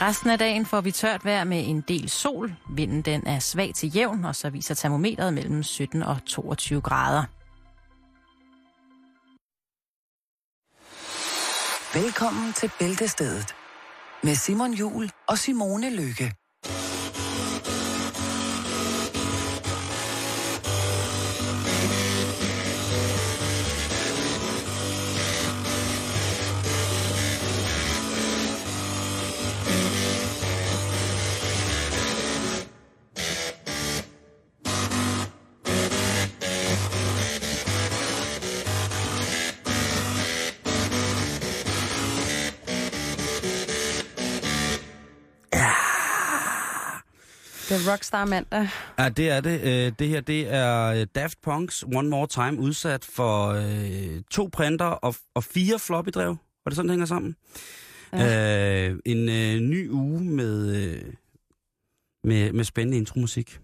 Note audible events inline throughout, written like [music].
Resten af dagen får vi tørt vejr med en del sol. Vinden den er svag til jævn, og så viser termometret mellem 17 og 22 grader. Velkommen til Bæltestedet med Simon Jul og Simone Lykke. Det er Rockstar mandag. Ja, det er det. Øh, Det her, det er øh, Daft Punk's One More Time udsat for øh, to printer og, og fire floppy-drev. Var det sådan, det hænger sammen? Ja. Øh, en øh, ny uge med, øh, med, med spændende intromusik.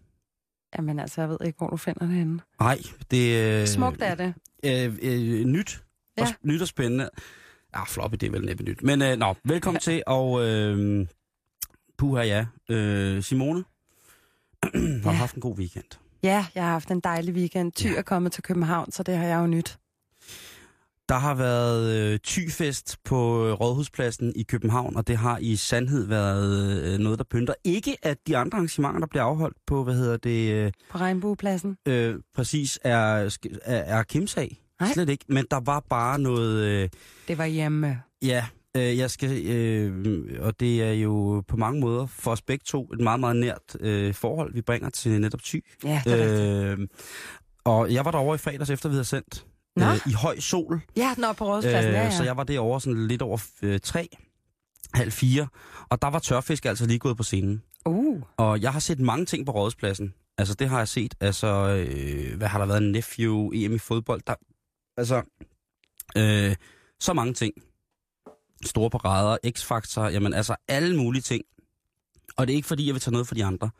Jamen altså, jeg ved ikke, hvor du finder det henne. Nej, det. Øh, Smukt er det. Øh, øh, nyt. Ja. Og, Ja. nyt og spændende. Ja, floppy, det er vel næppe nyt. Men øh, nå, velkommen til, og øh, puha ja, øh, Simone, [clears throat] har Ja. haft en god weekend? Ja, jeg har haft en dejlig weekend. Ty Ja. er kommet til København, så det har jeg jo nyt. Der har været øh, tyfest på øh, Rådhuspladsen i København, og det har i sandhed været øh, noget, der pynter. Ikke at de andre arrangementer, der bliver afholdt på, hvad hedder det, øh, På Regnbuepladsen. øh, præcis er, er, er Kims sag. Nej. Slet ikke. Men der var bare noget, øh, Det var hjemme. ja, øh, jeg skal, øh, og det er jo på mange måder for os begge to et meget, meget nært øh, forhold, vi bringer til netop ty. Ja, det er. Øh, og jeg var derovre i fredags, efter vi havde sendt. Nå. Øh, I høj sol. Ja, er på Rådhuspladsen, ja, ja. Øh, Så jeg var derovre sådan lidt over øh, tre, halv fire, og der var tørfisk altså lige gået på scenen. Uh, Og jeg har set mange ting på Rådhuspladsen. Altså det har jeg set. Altså, øh, hvad har der været? Nephew, EM i fodbold. Der, altså, øh, så mange ting. Store parader, X-Factor, jamen altså alle mulige ting. Og det er ikke fordi, jeg vil tage noget for de andre.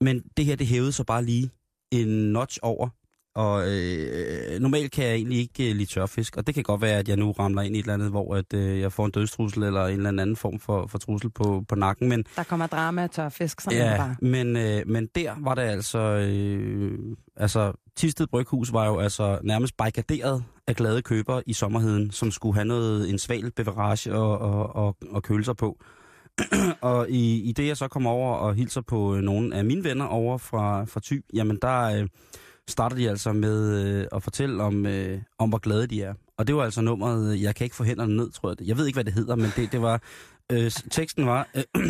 Men det her, det hævede så bare lige en notch over. Og øh, normalt kan jeg egentlig ikke øh, lide tørfisk, og det kan godt være, at jeg nu ramler ind i et eller andet, hvor at, øh, jeg får en dødstrussel eller en eller anden form for, for trussel på, på nakken. Men der kommer drama og tørfisk, sådan. Ja, bare. men, øh, men der var det altså... Øh, altså, Tisted Bryghus var jo altså nærmest barrikaderet af glade købere i sommerheden, som skulle have noget, en sval beverage og, og, og, og køle sig på. [clears throat] og i, i det, jeg så kom over og hilser på øh, nogle af mine venner over fra, fra Thy, jamen der øh, starter de altså med øh, at fortælle om, øh, om, hvor glade de er. Og det var altså nummeret, øh, jeg kan ikke få hænderne ned, tror jeg. Jeg ved ikke, hvad det hedder, men det, det var... Øh, teksten var... Øh,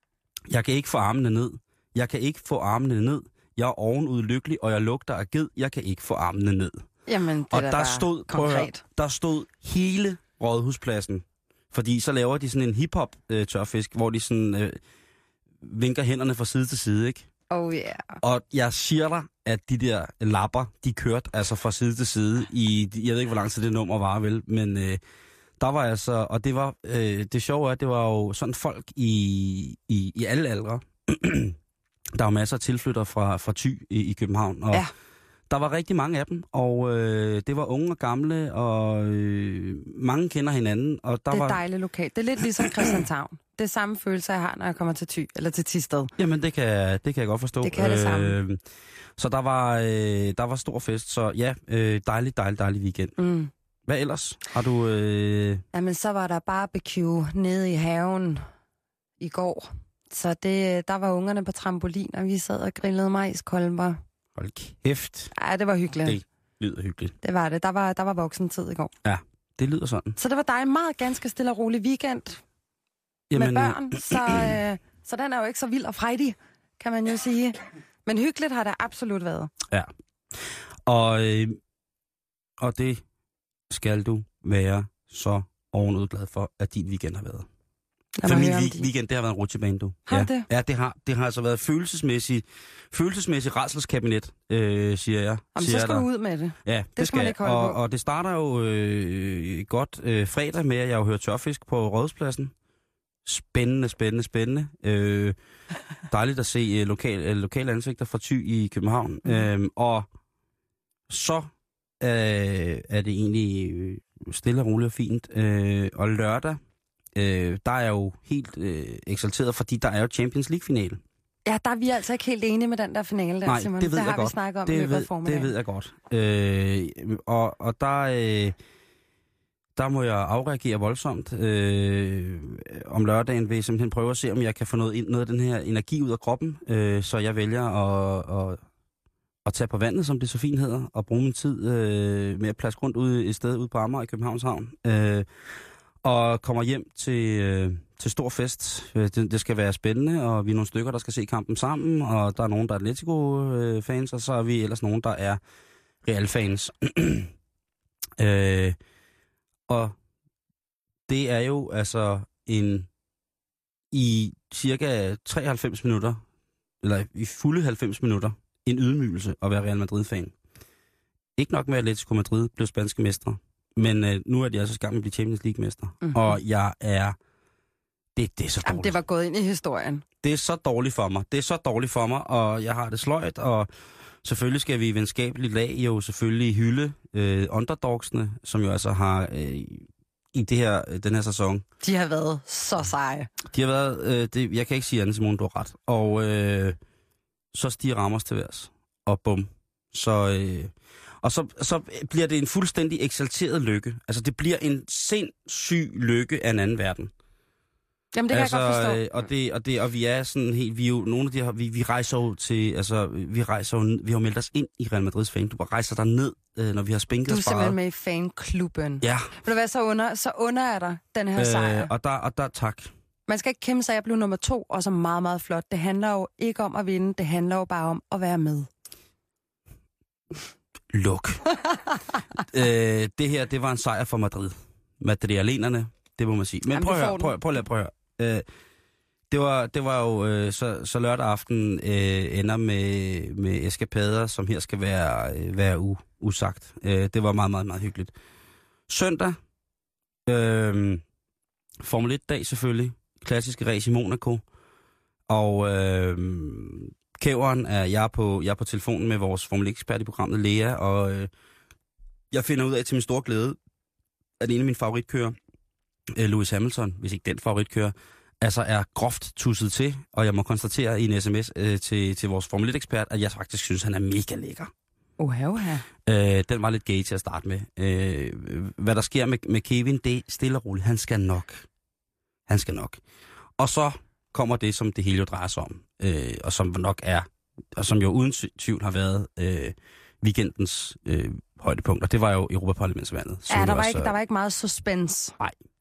[clears throat] jeg kan ikke få armene ned. Jeg kan ikke få armene ned. Jeg er ovenud lykkelig, og jeg lugter af ged. Jeg kan ikke få armene ned. Jamen, det og er der bare stod, at høre, konkret. der stod hele Rådhuspladsen. Fordi så laver de sådan en hip-hop øh, tørfisk, hvor de sådan øh, vinker hænderne fra side til side, ikke? Oh yeah. Og jeg siger dig, at de der lapper, de kørte altså fra side til side i, jeg ved ikke, hvor lang tid det nummer var, vel, men øh, der var altså, og det var, øh, det sjove er, at det var jo sådan folk i, i, i alle aldre. [clears throat] der var masser af tilflyttere fra, fra Thy i, i København, og Ja. der var rigtig mange af dem, og øh, det var unge og gamle, og øh, mange kender hinanden, og der Det er var... dejligt lokalt. Det er lidt ligesom Christianshavn. Det er samme følelse, jeg har, når jeg kommer til Thy, eller til Tisted. Jamen, det kan, det kan jeg godt forstå. Det kan det samme. Øh, så der var, øh, der var stor fest, så ja, øh, dejlig, dejlig, dejlig weekend. Mm. Hvad ellers? Har du... Øh... Jamen, så var der barbecue nede i haven i går. Så det, der var ungerne på trampolin, og vi sad og grillede majskolber. Hold kæft, Ej, det var hyggeligt. Det- lyder hyggeligt. Det var det. Der var, der var voksentid i går. Det lyder sådan. Så det var dig en meget ganske stille og rolig weekend Jamen, med børn. Så, øh, så den er jo ikke så vild og frejdig, kan man jo sige. Men hyggeligt har det absolut været. Og, øh, og det skal du være så ovenud glad for, at din weekend har været. Lad For mig min høre om week- din. weekend, det har været en rutsjebane, du. Har ja. det? Ja, det har, det har altså været følelsesmæssig, følelsesmæssig redselskabinet, øh, siger jeg. Jamen, siger så jeg skal dig. du ud med det. Ja, det, skal skal jeg. ikke holde og, på. og det starter jo øh, godt øh, fredag med, at jeg har hørt tørfisk på Rådhuspladsen. Spændende, spændende, spændende. Øh, dejligt at se øh, lokal, øh, lokale ansigter fra Thy i København. Mm. Øh, og så øh, er det egentlig øh, stille og roligt og fint. Øh, og lørdag øh, der er jo helt øh, eksalteret, fordi der er jo Champions League-finale. Ja, der er vi altså ikke helt enige med den der finale der, Nej, Simon. det ved det jeg har vi godt. snakket om det ved, det ved jeg godt. Øh, og, og der, øh, der må jeg afreagere voldsomt. Øh, om lørdagen vil jeg simpelthen prøve at se, om jeg kan få noget, ind, noget af den her energi ud af kroppen. Øh, så jeg vælger at, at, at tage på vandet, som det så fint hedder, og bruge min tid øh, med at plads rundt ude et sted ude på Amager i Københavns Havn. Øh, og kommer hjem til, øh, til stor fest. Øh, det, det skal være spændende, og vi er nogle stykker, der skal se kampen sammen, og der er nogen, der er Atletico-fans, og så er vi ellers nogen, der er Real-fans. [clears throat] øh, og det er jo altså en i cirka 93 minutter, eller i fulde 90 minutter, en ydmygelse at være Real Madrid-fan. Ikke nok med, at Atletico Madrid blev spanske mestre, men øh, nu er de i gang med at blive Champions League-mestre. Mhm. Mm-hmm. Og jeg er... Det, det er så dårligt. Jamen, det var gået ind i historien. Det er så dårligt for mig. Det er så dårligt for mig, og jeg har det sløjt, og selvfølgelig skal vi i venskabeligt lag jo selvfølgelig hylde øh, underdogsene, som jo altså har øh, i det her, øh, den her sæson. De har været så seje. De har været, øh, det, jeg kan ikke sige andet, Simon, du har ret. Og øh, så stiger Ramos til værs, og bum. Så, øh, og så, så bliver det en fuldstændig eksalteret lykke. Altså det bliver en sindssyg lykke af en anden verden. Jamen, det kan altså, jeg godt forstå. øh, og det, og det, og vi er sådan helt, vi er jo, nogle af de her, vi, vi rejser jo til, altså, vi rejser jo, vi har jo meldt os ind i Real Madrids fan. Du rejser dig ned, øh, når vi har spænket Du er simpelthen med i fanklubben. Ja, Vil du være så under, så under er dig den her øh, sejr. og der, og der, tak. Man skal ikke kæmpe sig, at jeg blev nummer to, og så meget, meget flot. Det handler jo ikke om at vinde, det handler jo bare om at være med. Luk. [laughs] øh, det her, det var en sejr for Madrid. Madrialenerne, det må man sige. Men Jamen, prøv at høre, prøv, prøv, prøv, prøv at høre. Øh, det var, det var jo øh, så, så lørdag aften øh, ender med, med eskapader, som her skal være, øh, være u, usagt. Øh, det var meget, meget, meget hyggeligt. Søndag, øh, Formel 1-dag selvfølgelig, klassiske race i Monaco, og øh, kæveren er jeg på, jeg er på telefonen med vores Formel 1-ekspert i programmet, Lea, og øh, jeg finder ud af til min store glæde, at en af mine favoritkører, øh, Lewis Hamilton, hvis ikke den favoritkører, altså er groft tusset til, og jeg må konstatere i en sms øh, til, til vores Formel 1-ekspert, at jeg faktisk synes, han er mega lækker. Uha, uha. Øh, den var lidt gay til at starte med. Øh, hvad der sker med, med Kevin, det er stille og roligt. Han skal nok. Han skal nok. Og så kommer det, som det hele jo drejer sig om, øh, og som nok er, og som jo uden tvivl har været øh, weekendens øh, højdepunkt, og det var jo Europaparlamentsvalget. Ja, der var, også- ikke, der var ikke meget suspense.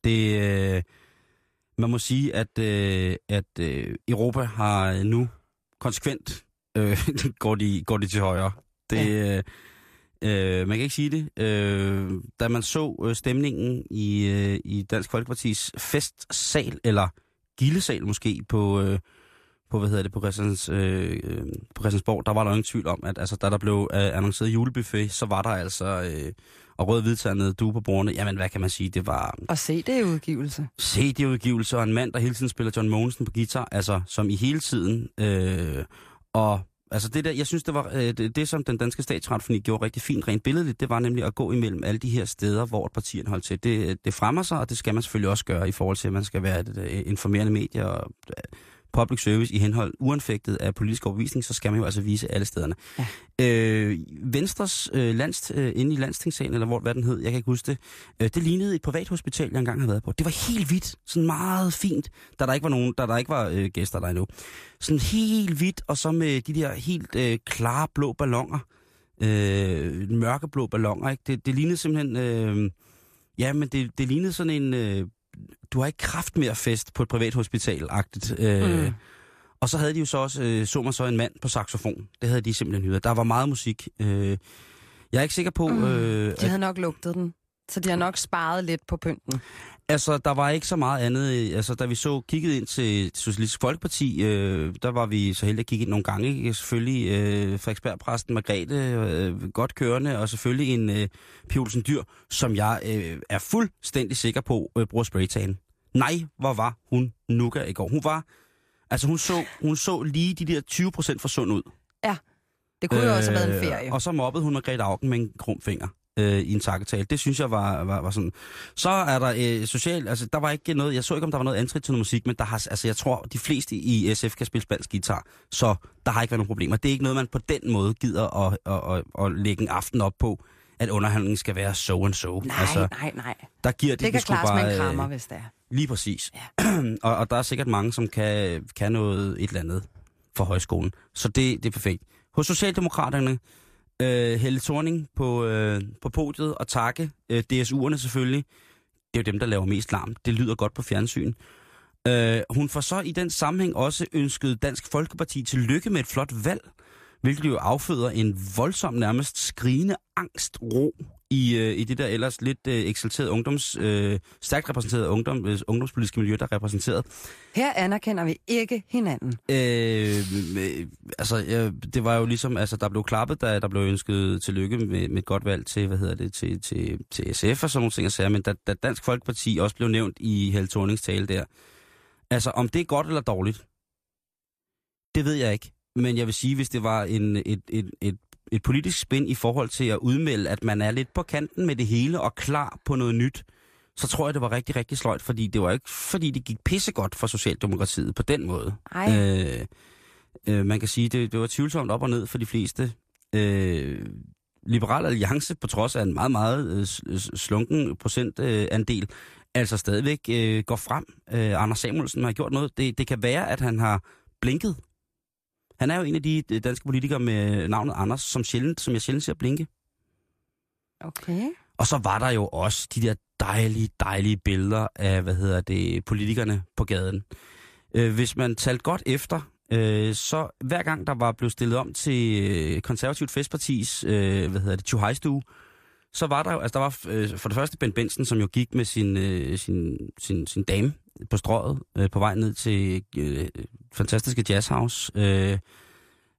det, øh, man må sige, at, øh, at øh, Europa har nu konsekvent øh, [laughs] går, de, går de til højre. Det, øh, øh, man kan ikke sige det. Øh, da man så øh, stemningen i, øh, i Dansk Folkepartis festsal, eller gildesal måske, på, øh, på hvad hedder det, på, Christians, øh, øh, på Christiansborg, der var der ingen tvivl om, at altså, da der blev øh, annonceret julebuffet, så var der altså... Øh, og rød hvidtandet due på bordene. Jamen, hvad kan man sige? Det var Og se det i udgivelse. CD-udgivelse og en mand, der hele tiden spiller John Mogensen på guitar, altså som i hele tiden. Øh, og altså det der, jeg synes, det var øh, det, det, som den danske statsretfoni gjorde rigtig fint rent billedligt, det var nemlig at gå imellem alle de her steder, hvor partierne holdt til. Det, det fremmer sig, og det skal man selvfølgelig også gøre i forhold til, at man skal være et, et informerende medie og public service i henhold uanfægtet af politisk overbevisning, så skal man jo altså vise alle stederne. Ja. Øh, Venstres øh, landst, øh, inde i landstingssalen, eller hvor, hvad den hed, jeg kan ikke huske det, øh, det lignede et privathospital, jeg engang har været på. Det var helt hvidt, sådan meget fint, da der ikke var nogen, da der ikke var øh, gæster der endnu. Sådan helt hvidt, og så med de der helt øh, klare blå ballonger, øh, mørkeblå ballonger, ikke? Det, det lignede simpelthen, øh, ja, men det, det lignede sådan en, øh, du har ikke kraft mere fest på et privathospital-agtigt. Øh, Mm. Og så havde de jo så også, øh, så man så en mand på saxofon. Det havde de simpelthen hyret. Der var meget musik. Øh, jeg er ikke sikker på, Mm. øh, De at, havde nok lugtet den. Så de har nok sparet lidt på pynten. Altså der var ikke så meget andet. øh, Altså da vi så kiggede ind til Socialistisk Folkeparti, øh, der var vi så heldige at kigge ind nogle gange. Ikke? Selvfølgelig øh, Frederiksberg-præsten Margrethe, øh, godt kørende, og selvfølgelig en øh, Pia Olsen Dyr, som jeg øh, er fuldstændig sikker på øh, bruger spraytagen. Nej, hvor var hun nuka i går. Hun var, altså hun så, hun så lige de der 20 procent for sund ud. Det kunne jo også have været en ferie. Øh, Og så mobbede hun Margrethe Augen med en krum finger. Øh, i en takketale. Det synes jeg var, var, var sådan. Så er der øh, social, altså der var ikke noget, jeg så ikke om der var noget antrit til noget musik, men der har, altså jeg tror, de fleste i SF kan spille spansk guitar, så der har ikke været nogen problemer. Det er ikke noget, man på den måde gider at, at, at, at lægge en aften op på, at underhandlingen skal være so and so. Nej, altså, nej, nej. der giver Det kan klares med en bare, krammer, øh, hvis det er. Lige præcis. Ja. [clears throat] og, og der er sikkert mange, som kan, kan noget et eller andet for højskolen. Så det, det er perfekt. Hos Socialdemokraterne, øh, Helle Thorning på, øh, på podiet og takke øh, DSU'erne selvfølgelig. Det er jo dem, der laver mest larm. Det lyder godt på fjernsyn. Øh, hun får så i den sammenhæng også ønsket Dansk Folkeparti til lykke med et flot valg, hvilket jo afføder en voldsom, nærmest skrigende angstro i, øh, i det der ellers lidt øh, eksalterede ungdoms, øh, stærkt repræsenterede ungdom, øh, ungdomspolitiske miljø, der er repræsenteret. Her anerkender vi ikke hinanden. Øh, øh, altså, øh, det var jo ligesom, altså, der blev klappet, da der blev ønsket tillykke med, med et godt valg til, hvad hedder det, til, til, til SF og sådan nogle ting, jeg men da, da Dansk Folkeparti også blev nævnt i Helle Thornings tale der, altså, om det er godt eller dårligt, det ved jeg ikke. Men jeg vil sige, hvis det var en, et, et, et, et politisk spænd i forhold til at udmelde, at man er lidt på kanten med det hele og klar på noget nyt, så tror jeg, det var rigtig, rigtig sløjt, fordi det var ikke, fordi det gik pissegodt for Socialdemokratiet på den måde. Ej. Øh, øh, man kan sige, det, det var tvivlsomt op og ned for de fleste. Øh, Liberal Alliance, på trods af en meget, meget øh, slunken procentandel, øh, altså stadigvæk øh, går frem. Øh, Anders Samuelsen har gjort noget. Det, det kan være, at han har blinket. Han er jo en af de øh, danske politikere med navnet Anders, som, sjældent, som jeg sjældent ser blinke. Okay. Og så var der jo også de der dejlige, dejlige billeder af, hvad hedder det, politikerne på gaden. Øh, hvis man talte godt efter, øh, så hver gang der var blevet stillet om til øh, konservativt festpartis, øh, hvad hedder det, Tjuhajstue, så var der jo, altså der var øh, for det første Ben Benson, som jo gik med sin, øh, sin, sin, sin dame på strøget øh, på vej ned til øh, fantastiske jazzhouse, øh,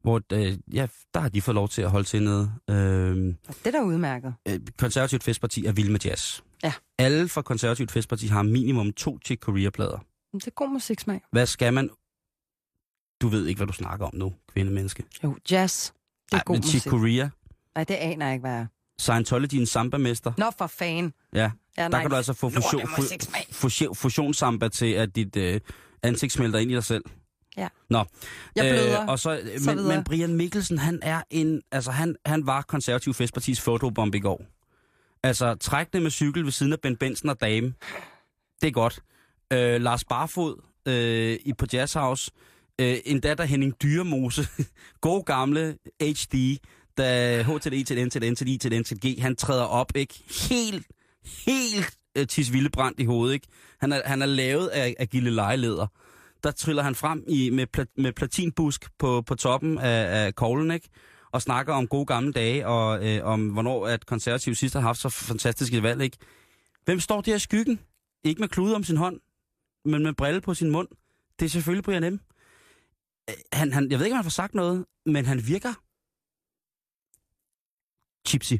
hvor øh, ja, der har de fået lov til at holde til nede. Øh, Og det er da udmærket. øh, konservativt festparti er vild med jazz. Ja. Alle fra konservativt festparti har minimum to Chick Corea-plader. Men Det er god musiksmag. Hvad skal man... Du ved ikke, hvad du snakker om nu, kvindemenneske. Jo, jazz. Det er Ej, god men Chick musik. Corea, Nej, det aner jeg ikke, hvad er. Scientology en samba-mester. Nå, for fan. Ja, Ja, der nej, kan du altså få fusion, fusion, fusionssamba til, at dit øh, ansigt smelter ind i dig selv. Ja. Nå. Jeg bløder. Øh, og så, Så men, videre. men Brian Mikkelsen, han er en, altså han, han var konservativ festpartis fotobomb i går. Altså, trækkende med cykel ved siden af Ben Benson og dame. Det er godt. Øh, Lars Barfod øh, i på Jazz House. Øh, en datter Henning Dyremose. God gamle HD. Da H til E til N til N til I til N til G, han træder op, ikke? Helt, helt øh, tisvildebrændt i hovedet, ikke? Han er, han er lavet af, af gilde lejeleder. Der triller han frem i, med, pla, med platinbusk på, på toppen af, af koglen, ikke? Og snakker om gode gamle dage, og øh, om hvornår at konservative sidst har haft så fantastisk et valg, ikke? Hvem står der i skyggen? Ikke med klude om sin hånd, men med brille på sin mund. Det er selvfølgelig Brian M. H&M. Øh, han, han, jeg ved ikke, om han får sagt noget, men han virker chipsy.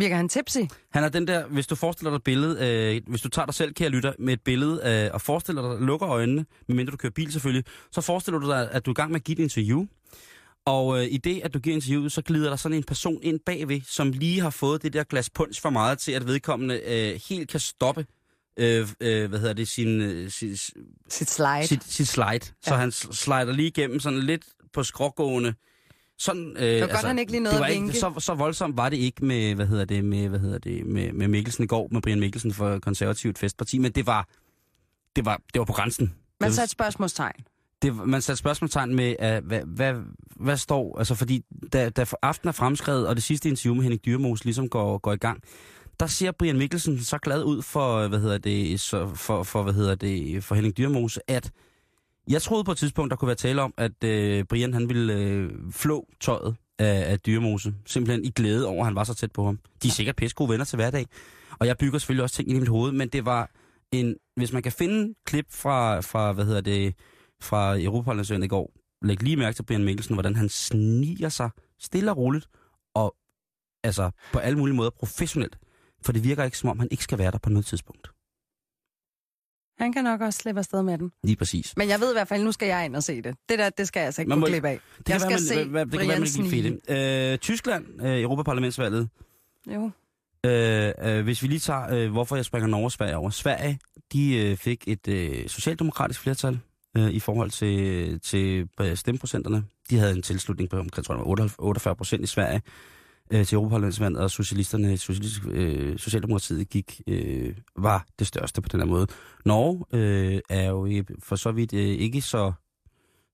Virker han tipsy? Han er den der, hvis du forestiller dig et billede, øh, hvis du tager dig selv, kære lytter, med et billede, øh, og forestiller dig, lukker øjnene, medmindre du kører bil selvfølgelig, så forestiller du dig, at du er i gang med at give et interview. Og øh, i det, at du giver interviewet, så glider der sådan en person ind bagved, som lige har fået det der glas punch for meget til, at vedkommende øh, helt kan stoppe, øh, øh, hvad hedder det, sin, øh, sin, Sit slide. sit, sit slide. Så Ja. han s- slider lige igennem sådan lidt på skrågående. Sådan, øh, det var godt, han ikke lige nåede det var ikke, så, så voldsomt var det ikke med, hvad hedder det, med, hvad hedder det, med, med Mikkelsen i går, med Brian Mikkelsen for konservativt festparti, men det var, det var, det var på grænsen. Man satte spørgsmålstegn. det, man satte spørgsmålstegn med, uh, hvad, hvad, hvad står, altså fordi da, da aftenen er fremskrevet, og det sidste interview med Henning Dyrmos ligesom går, går i gang, der ser Brian Mikkelsen så glad ud for, hvad hedder det, så, for, for, hvad hedder det, for Henning Dyrmose, at jeg troede på et tidspunkt, der kunne være tale om, at øh, Brian han ville øh, flå tøjet af, af dyremose. Simpelthen i glæde over, at han var så tæt på ham. De er sikkert pisse gode venner til hverdag. Og jeg bygger selvfølgelig også ting ind i mit hoved, men det var en... Hvis man kan finde klip fra, fra hvad hedder det, fra Europaparlamentsvalget i går, læg lige mærke til Brian Mikkelsen, hvordan han sniger sig stille og roligt, og altså på alle mulige måder professionelt. For det virker ikke, som om han ikke skal være der på noget tidspunkt. Han kan nok også slippe afsted med den. Lige præcis. Men jeg ved i hvert fald, nu skal jeg ind og se det. Det der, det skal jeg altså ikke Man gå må- glip af. Det jeg skal være, se man, hvad, det kan være, man ikke fedt. Øh, Tyskland, øh, Europaparlamentsvalget. Jo. Øh, øh, hvis vi lige tager, øh, hvorfor jeg springer Norge og Sverige over. Sverige, de øh, fik et øh, socialdemokratisk flertal øh, i forhold til, til øh, stemmeprocenterne. De havde en tilslutning på omkring tror jeg, 48 procent i Sverige øh, til Europaparlamentsvalget, og socialisterne, socialist, øh, Socialdemokratiet gik, øh, var det største på den her måde. Norge øh, er jo for så vidt øh, ikke så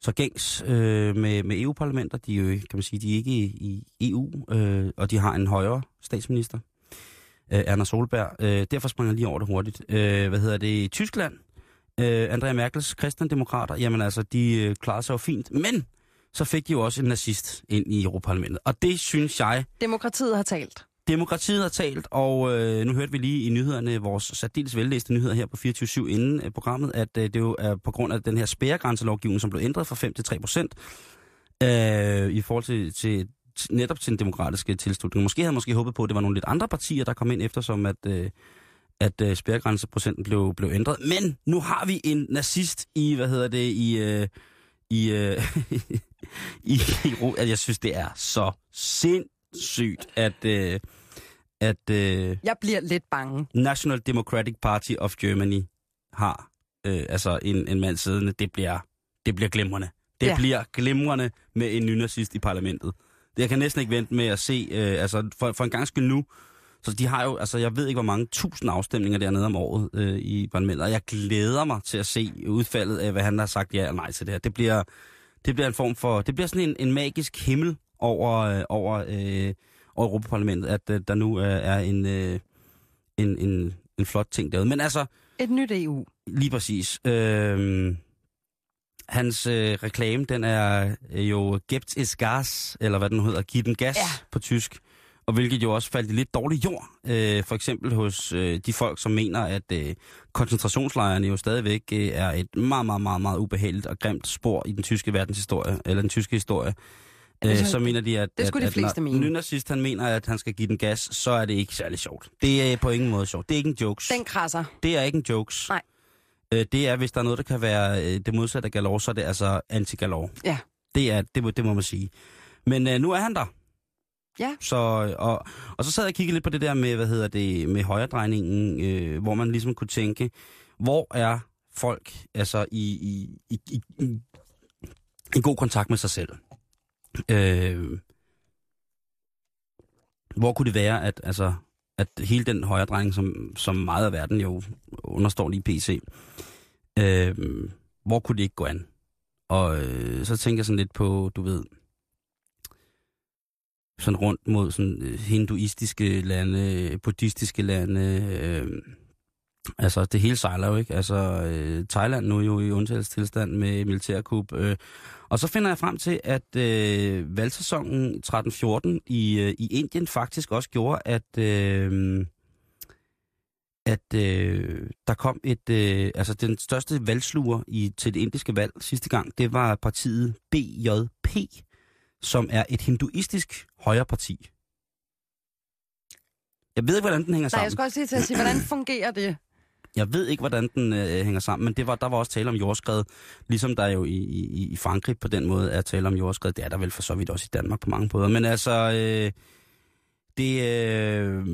så gængs øh, med, med EU-parlamenter. De er jo, kan man sige, de er ikke i, i EU, øh, og de har en højere statsminister, øh, Erna Solberg. Øh, derfor springer jeg lige over det hurtigt. Øh, hvad hedder det? Tyskland, øh, Andrea Merkels kristendemokrater, jamen altså, de øh, klarer sig jo fint. Men så fik de jo også en nazist ind i Europaparlamentet. Og det synes jeg... Demokratiet har talt. Demokratiet har talt, og øh, nu hørte vi lige i nyhederne, vores særdeles vellæste nyheder her på 24 inden øh, programmet, at øh, det jo er på grund af den her spærregrænselovgivning, som blev ændret fra 5 til 3 procent, øh, i forhold til, til netop til den demokratiske tilslutning. Måske havde måske håbet på, at det var nogle lidt andre partier, der kom ind eftersom, at, øh, at øh, spærregrænseprocenten blev, blev ændret. Men nu har vi en nazist i, hvad hedder det, i... Øh, i, øh, [laughs] i, i, at jeg synes, det er så sindssygt, at, øh, at øh, jeg bliver lidt bange. National Democratic Party of Germany har øh, altså en, en mand siddende. Det bliver, det bliver glimrende. Det ja. bliver glimrende med en nynazist i parlamentet. Jeg kan næsten ikke vente med at se, øh, altså for, for en gang skyld nu, så de har jo, altså jeg ved ikke, hvor mange tusind afstemninger dernede om året øh, i parlamentet, og jeg glæder mig til at se udfaldet af, hvad han har sagt ja eller nej til det her. Det bliver, det bliver en form for, det bliver sådan en, en magisk himmel over, øh, over, øh, over Europaparlamentet, at øh, der nu øh, er en, øh, en, en, en flot ting derude. Men altså... Et nyt EU. Lige præcis. Øh, hans øh, reklame, den er øh, jo Gebt is gas, eller hvad den hedder, Giv den gas ja. på tysk og hvilket jo også faldt i lidt dårlig jord. Øh, for eksempel hos øh, de folk, som mener, at øh, koncentrationslejrene jo stadigvæk øh, er et meget, meget, meget, meget ubehageligt og grimt spor i den tyske verdenshistorie, eller den tyske historie. Øh, så mener de, at, det skulle at, de fleste at når nynazist han mener, at han skal give den gas, så er det ikke særlig sjovt. Det er på ingen måde sjovt. Det er ikke en jokes. Den krasser. Det er ikke en jokes. Nej. Øh, det er, hvis der er noget, der kan være øh, det modsatte af galor, så er det altså anti-galor. Ja. Det, er, det, det må man sige. Men øh, nu er han der. Ja. Så, og, og så sad jeg og kiggede lidt på det der med, hvad hedder det, med højredrejningen, øh, hvor man ligesom kunne tænke, hvor er folk altså i, i, i, i, i, i god kontakt med sig selv? Øh, hvor kunne det være, at, altså, at hele den højredrejning, som, som meget af verden jo understår lige PC, øh, hvor kunne det ikke gå an? Og øh, så tænker jeg sådan lidt på, du ved, sådan rundt mod sådan øh, hinduistiske lande, øh, buddhistiske lande. Øh, altså, det hele sejler jo, ikke? Altså, øh, Thailand nu er jo i undtagelsestilstand med militærkup. Øh, og så finder jeg frem til, at øh, valgsæsonen 13-14 i, øh, i Indien faktisk også gjorde, at... Øh, at øh, der kom et, øh, altså den største valgsluger i, til det indiske valg sidste gang, det var partiet BJP, som er et hinduistisk højreparti. Jeg ved ikke, hvordan den hænger sammen. Nej, jeg skal også lige til at sige, hvordan fungerer det? [clears throat] Jeg ved ikke, hvordan den øh, hænger sammen, men det var, der var også tale om jordskred, ligesom der jo i, i, i Frankrig på den måde er tale om jordskred. Det er der vel for så vidt også i Danmark på mange måder. Men altså, øh, det, øh,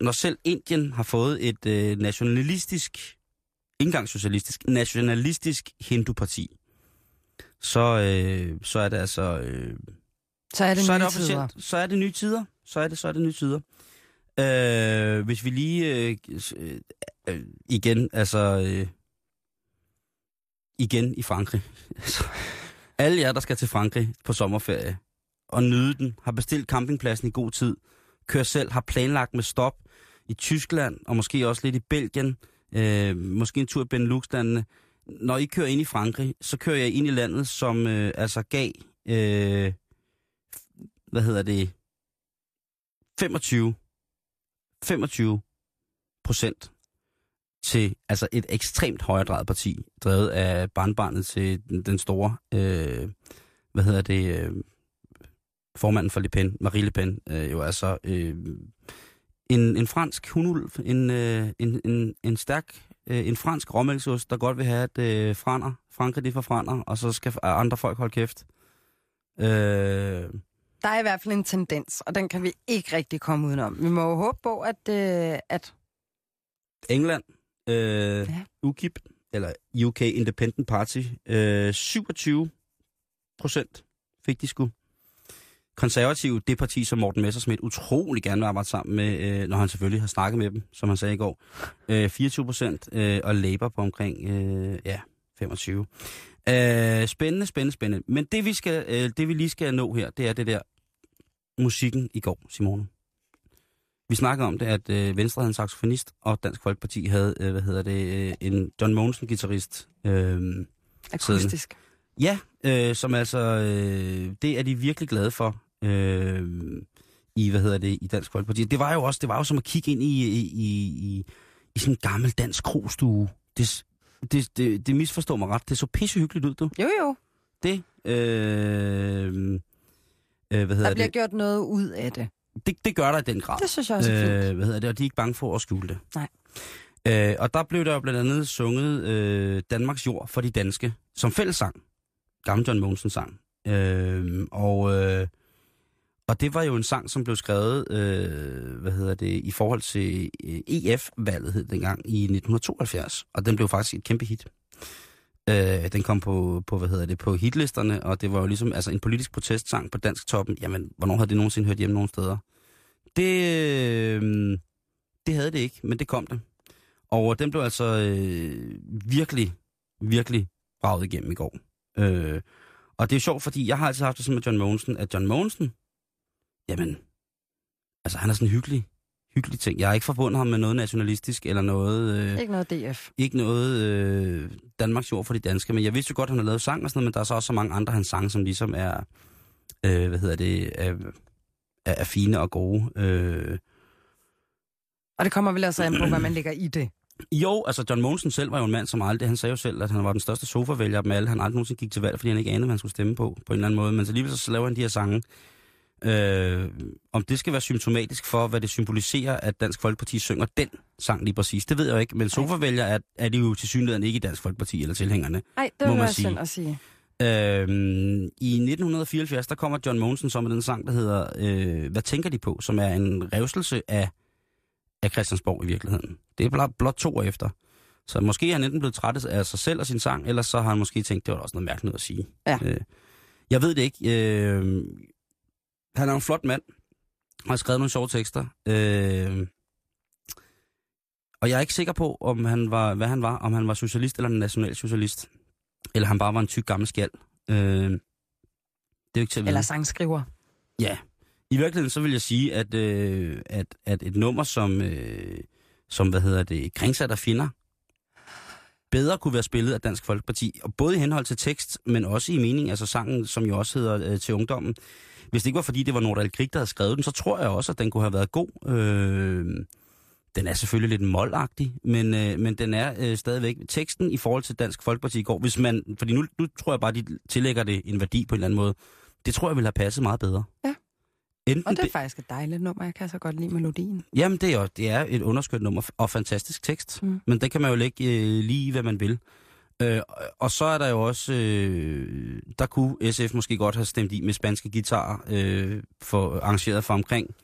når selv Indien har fået et øh, nationalistisk, ikke engang socialistisk, nationalistisk hinduparti, så, øh, så er det altså... Øh, så er det så nye er det tider. Så er det nye tider. Så er det, så er det nye tider. Øh, hvis vi lige øh, øh, igen, altså øh, igen i Frankrig. [laughs] Alle jer, der skal til Frankrig på sommerferie og nyde den, har bestilt campingpladsen i god tid, kører selv, har planlagt med stop i Tyskland og måske også lidt i Belgien, øh, måske en tur i Benelux-landene, når I kører ind i Frankrig, så kører jeg ind i landet, som øh, altså gav, øh, hvad hedder det, 25, 25 procent til altså et ekstremt højredrejet parti, drevet af barnbarnet til den, den store, øh, hvad hedder det, øh, formanden for Le Pen, Marie Le Pen, øh, jo altså øh, en, en fransk hunulv, en, øh, en, en, en stærk øh, en fransk råmælksost, der godt vil have, at øh, franer, Frankrig det for franer, og så skal andre folk holde kæft. Øh, Der er i hvert fald en tendens, og den kan vi ikke rigtig komme udenom. Vi må jo håbe på, at, øh, at England, øh, ja. UKIP, eller UK Independent Party, øh, 27 procent fik de sgu. Konservative, det parti, som Morten Messersmith utrolig gerne vil arbejde sammen med, øh, når han selvfølgelig har snakket med dem, som han sagde i går. Øh, 24 procent, øh, og Labour på omkring øh, ja, 25. Øh, spændende, spændende, spændende. Men det vi, skal, øh, det, vi lige skal nå her, det er det der musikken i går, Simone. Vi snakker om det, at øh, Venstre havde en saxofonist, og Dansk Folkeparti havde, øh, hvad hedder det, øh, en John Mogensen-gitarrist. Øh, akustisk. Ja, øh, som altså, øh, det er de virkelig glade for øh, i, hvad hedder det, i Dansk Folkeparti. Det var jo også, det var jo som at kigge ind i, i, i, i sådan en gammel dansk krogstue. Det, det, det, det misforstår mig ret. Det så pisse hyggeligt ud, du. Jo, jo. Det, øh, øh, hvad hedder Der bliver det? gjort noget ud af det. det? Det gør der i den grad. Det synes jeg også er fint. Øh, hvad hedder det? Og de er ikke bange for at skjule det. Nej. Øh, og der blev der jo blandt andet sunget øh, Danmarks jord for de danske, som fællessang. Gammel John Mogensen sang. Øh, og, øh, og det var jo en sang, som blev skrevet, øh, hvad hedder det, i forhold til øh, EF-valget hed dengang i 1972. Og den blev faktisk et kæmpe hit. Øh, den kom på, på, hvad hedder det, på hitlisterne, og det var jo ligesom altså en politisk protestsang på dansk toppen. Jamen, hvornår havde det nogensinde hørt hjemme nogen steder? Det, øh, det havde det ikke, men det kom det. Og den blev altså øh, virkelig, virkelig braget igennem i går. Øh, og det er sjovt, fordi jeg har altid haft det sådan med John Mogensen, at John Mogensen, jamen, altså han er sådan en hyggelig, hyggelig ting. Jeg har ikke forbundet ham med noget nationalistisk eller noget... Øh, Ikke noget DF. ikke noget øh, Danmarks jord for de danske, men jeg vidste jo godt, at han har lavet sang og sådan noget, men der er så også så mange andre hans sange, som ligesom er, øh, hvad hedder det, er, er, er fine og gode. Øh. Og det kommer vel også an på, hvad man lægger i det. Jo, altså John Mogensen selv var jo en mand, som aldrig, han sagde jo selv, at han var den største sofavælger af dem alle. Han aldrig nogensinde gik til valg, fordi han ikke anede, hvad han skulle stemme på, på en eller anden måde. Men så alligevel så laver han de her sange. Øh, om det skal være symptomatisk for, hvad det symboliserer, at Dansk Folkeparti synger den sang lige præcis, det ved jeg jo ikke. Men sofavælger er, er de jo til synligheden ikke i Dansk Folkeparti eller tilhængerne. Nej, det Må man sige. synd at sige. Øhm, I 1974, der kommer John Mogensen så med den sang, der hedder øh, Hvad tænker de på? Som er en revselse af, af Christiansborg i virkeligheden. Det er blot, blot to år efter. Så måske er han enten blevet træt af sig selv og sin sang, eller så har han måske tænkt, det var også noget mærkeligt noget at sige. Ja. Øh, jeg ved det ikke. Øh, han er en flot mand. Han har skrevet nogle sjove tekster. Øh, og jeg er ikke sikker på, om han var, hvad han var. Om han var socialist eller nationalsocialist. Eller han bare var en tyk gammel skjald. Øh, det er jo ikke til at vide. Eller sangskriver. Ja. I virkeligheden så vil jeg sige, at, øh, at, at et nummer som, øh, som hvad hedder det, Kringsat af Finder, bedre kunne være spillet af Dansk Folkeparti. Og både i henhold til tekst, men også i mening, altså sangen, som jo også hedder øh, Til Ungdommen. Hvis det ikke var fordi, det var Nordal Krig, der havde skrevet den, så tror jeg også, at den kunne have været god. Øh, den er selvfølgelig lidt målagtig, men, øh, men den er øh, stadigvæk teksten i forhold til Dansk Folkeparti i går. Hvis man, fordi nu, nu tror jeg bare, de tillægger det en værdi på en eller anden måde. Det tror jeg ville have passet meget bedre. Ja. Enten Og det er faktisk et dejligt nummer. Jeg kan så godt lide melodien. Jamen, det er, jo, det er et underskønt nummer og fantastisk tekst. Mm. Men det kan man jo lægge øh, lige, hvad man vil. Øh, og så er der jo også, øh, der kunne SF måske godt have stemt i med spanske guitarer, øh, for, arrangeret for omkring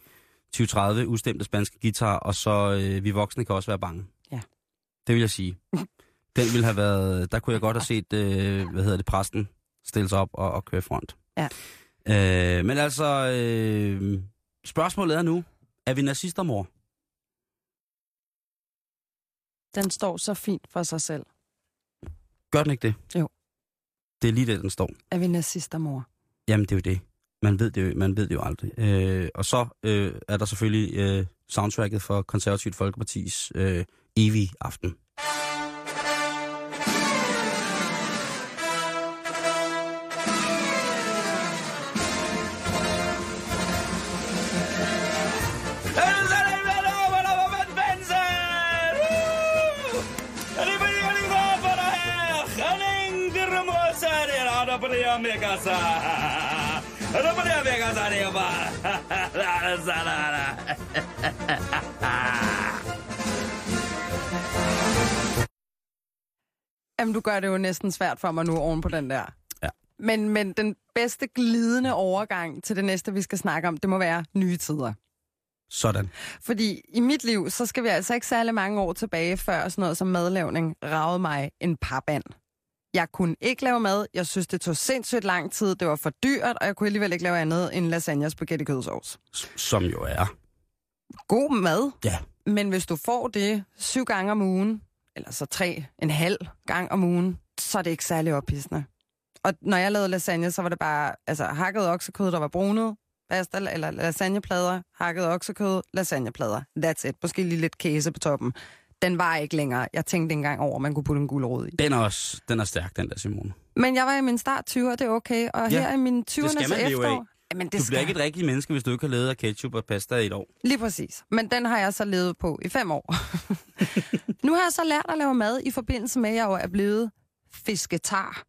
20-30 ustemte spanske guitarer, og så øh, vi voksne kan også være bange. Ja. Det vil jeg sige. [laughs] Den ville have været, der kunne jeg godt have set, øh, hvad hedder det, præsten stille sig op og, og køre front. Ja. Øh, men altså, øh, spørgsmålet er nu, er vi nazister, mor? Den står så fint for sig selv. Gør den ikke det? Jo. Det er lige det, den står. Er vi nazister, mor? Jamen, det er jo det. Man ved det jo, man ved det jo aldrig. Øh, og så øh, er der selvfølgelig øh, soundtracket for Konservativt Folkepartis øh, evige aften. Jamen, du gør det jo næsten svært for mig nu oven på den der. Ja. Men, men den bedste glidende overgang til det næste, vi skal snakke om, det må være nye tider. Sådan. Fordi i mit liv, så skal vi altså ikke særlig mange år tilbage, før sådan noget som madlavning ravede mig en parband. Jeg kunne ikke lave mad. Jeg synes, det tog sindssygt lang tid. Det var for dyrt, og jeg kunne alligevel ikke lave andet end lasagne og spaghetti kødsovs. Som jo er. God mad. Ja. Men hvis du får det syv gange om ugen, eller så tre, en halv gang om ugen, så er det ikke særlig ophidsende. Og når jeg lavede lasagne, så var det bare altså, hakket oksekød, der var brunet, pasta eller lasagneplader, hakket oksekød, lasagneplader. That's it. Måske lige lidt kæse på toppen. Den var ikke længere. Jeg tænkte engang over, at man kunne putte en gulerod i. Den er også den er stærk, den der Simone. Men jeg var i min start 20'er, det er okay. Og ja, her i min 20'ernes det skal man leve efterår... af. Jamen, det Du bliver skal. ikke et rigtigt menneske, hvis du ikke har levet af ketchup og pasta i et år. Lige præcis. Men den har jeg så levet på i fem år. [laughs] nu har jeg så lært at lave mad i forbindelse med, at jeg jo er blevet fisketar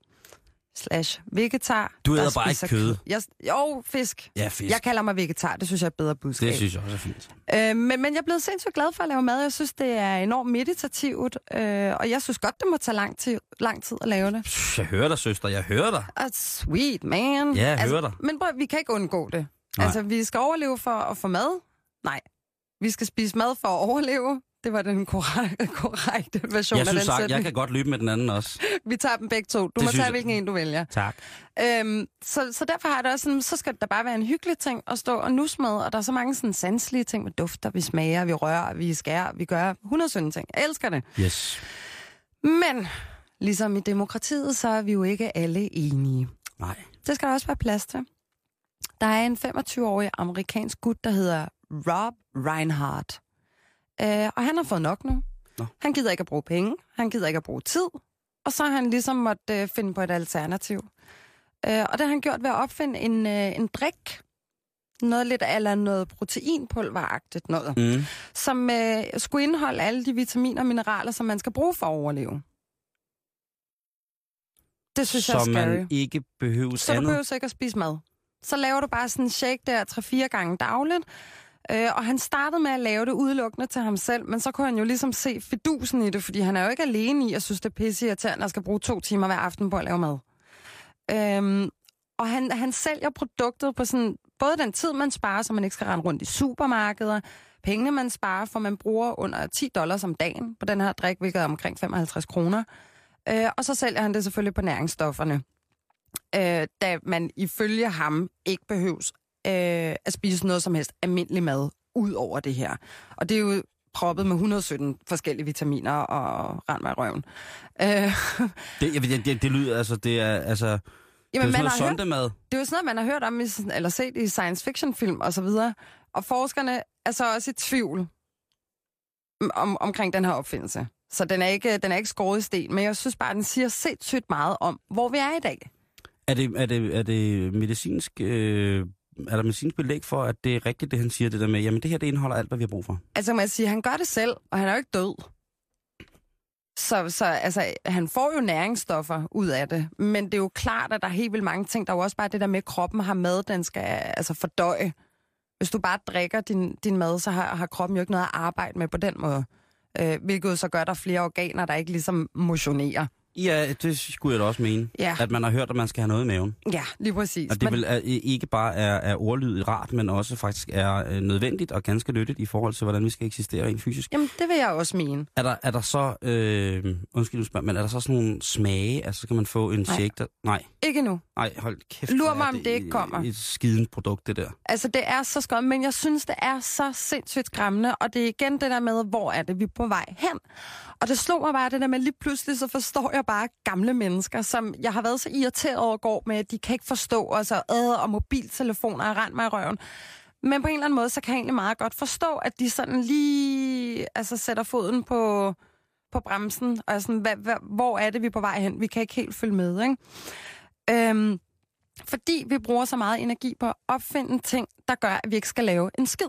slash vegetar. Du der æder bare ikke kød. Jeg, jo, fisk. Ja, fisk. Jeg kalder mig vegetar, det synes jeg er et bedre budskab. Det synes jeg også er fint. Øh, men, men jeg er blevet sindssygt glad for at lave mad. Jeg synes, det er enormt meditativt, øh, og jeg synes godt, det må tage lang tid, lang tid at lave det. Jeg hører dig, søster. Jeg hører dig. Ah, sweet, man. Ja, jeg hører dig. Men prøv, vi kan ikke undgå det. Nej. Altså, vi skal overleve for at få mad. Nej. Vi skal spise mad for at overleve. Det var den [laughs] korrekte, korrekte version Jeg af synes den sagt, jeg kan godt løbe med den anden også. [laughs] Vi tager dem begge to. Du Det må tage, hvilken en du vælger. Tak. Øhm, så, så derfor har jeg det også sådan, så skal da bare være en hyggelig ting at stå og nus med, og der er så mange sådan sanselige ting med dufter, vi smager, vi rører, vi skærer, vi gør 117 ting. Jeg elsker det. Yes. Men ligesom i demokratiet, så er vi jo ikke alle enige. Nej. Det skal der også være plads til. Der er en 25-årig amerikansk gut, der hedder Rob Reinhardt. Øh, og han har fået nok nu. Nå. Han gider ikke at bruge penge. Han gider ikke at bruge tid. Og så har han ligesom måtte øh, finde på et alternativ. Øh, og det har han gjort ved at opfinde en, øh, en drik. Noget lidt eller noget proteinpulveragtigt noget. Mm. Som øh, skulle indeholde alle de vitaminer og mineraler, som man skal bruge for at overleve. Det synes jeg er Så scary. man ikke behøver Så du andet. behøver ikke at spise mad. Så laver du bare sådan en shake der 3-4 gange dagligt. Øh, og han startede med at lave det udelukkende til ham selv, men så kunne han jo ligesom se fidusen i det, fordi han er jo ikke alene i at synes, det er pisse irriterende at skal bruge to timer hver aften på at lave mad. Øhm, og han, han sælger produktet på sådan, både den tid, man sparer, så man ikke skal rende rundt i supermarkeder, pengene, man sparer, for man bruger under 10 dollars om dagen på den her drik, hvilket er omkring 55 kroner. Øh, og så sælger han det selvfølgelig på næringsstofferne øh, da man ifølge ham ikke behøves øh, at spise noget som helst almindelig mad ud over det her. Og det er jo proppet med 117 forskellige vitaminer og rend mig røven. Øh, Det, ved, det, det lyder, altså, det er, altså, det er jamen, jo sådan noget hørt, sondemad. det er jo sådan noget, man har hørt om, i, eller set i science fiction film og så videre. Og forskerne er så også i tvivl om, omkring den her opfindelse. Så den er, ikke, den er ikke skåret i sten, men jeg synes bare, den siger sindssygt meget om, hvor vi er i dag. Er det, er det, er det medicinsk, øh, er der medicinsk belæg for, at det er rigtigt, det han siger, det der med, jamen det her, det indeholder alt, hvad vi har brug for? Altså, man sige, han gør det selv, og han er jo ikke død. Så, så altså, han får jo næringsstoffer ud af det. Men det er jo klart, at der er helt vildt mange ting. Der er jo også bare det der med, at kroppen har mad, den skal altså fordøje. Hvis du bare drikker din, din mad, så har, har kroppen jo ikke noget at arbejde med på den måde. Øh, hvilket så gør, at der er flere organer, der ikke ligesom motionerer. Ja, det skulle jeg da også mene. Ja. At man har hørt, at man skal have noget i maven. Ja, lige præcis. Og det vil er, ikke bare er, er ordlydet rart, men også faktisk er øh, nødvendigt og ganske nyttigt i forhold til, hvordan vi skal eksistere rent fysisk. Jamen, det vil jeg også mene. Er der, er der så, øh, undskyld, spørger, men er der så sådan nogle smage? Altså, så kan man få en Nej. shake, der... Nej, Ikke nu. nej, hold kæft. Lur mig, om det ikke kommer. Et skidende produkt, det der. Altså, det er så skønt, men jeg synes, det er så sindssygt skræmmende, og det er igen det der med, hvor er det, vi er på vej hen. Og det slog mig bare det der med, lige pludselig så forstår jeg bare gamle mennesker, som jeg har været så irriteret over går med, at de kan ikke forstå, altså, øh, og mobiltelefoner er rent mig i røven. Men på en eller anden måde, så kan jeg egentlig meget godt forstå, at de sådan lige altså, sætter foden på, på bremsen, og sådan, hvad, hvad, hvor er det, vi er på vej hen? Vi kan ikke helt følge med, ikke? Øhm, fordi vi bruger så meget energi på at opfinde ting, der gør, at vi ikke skal lave en skid.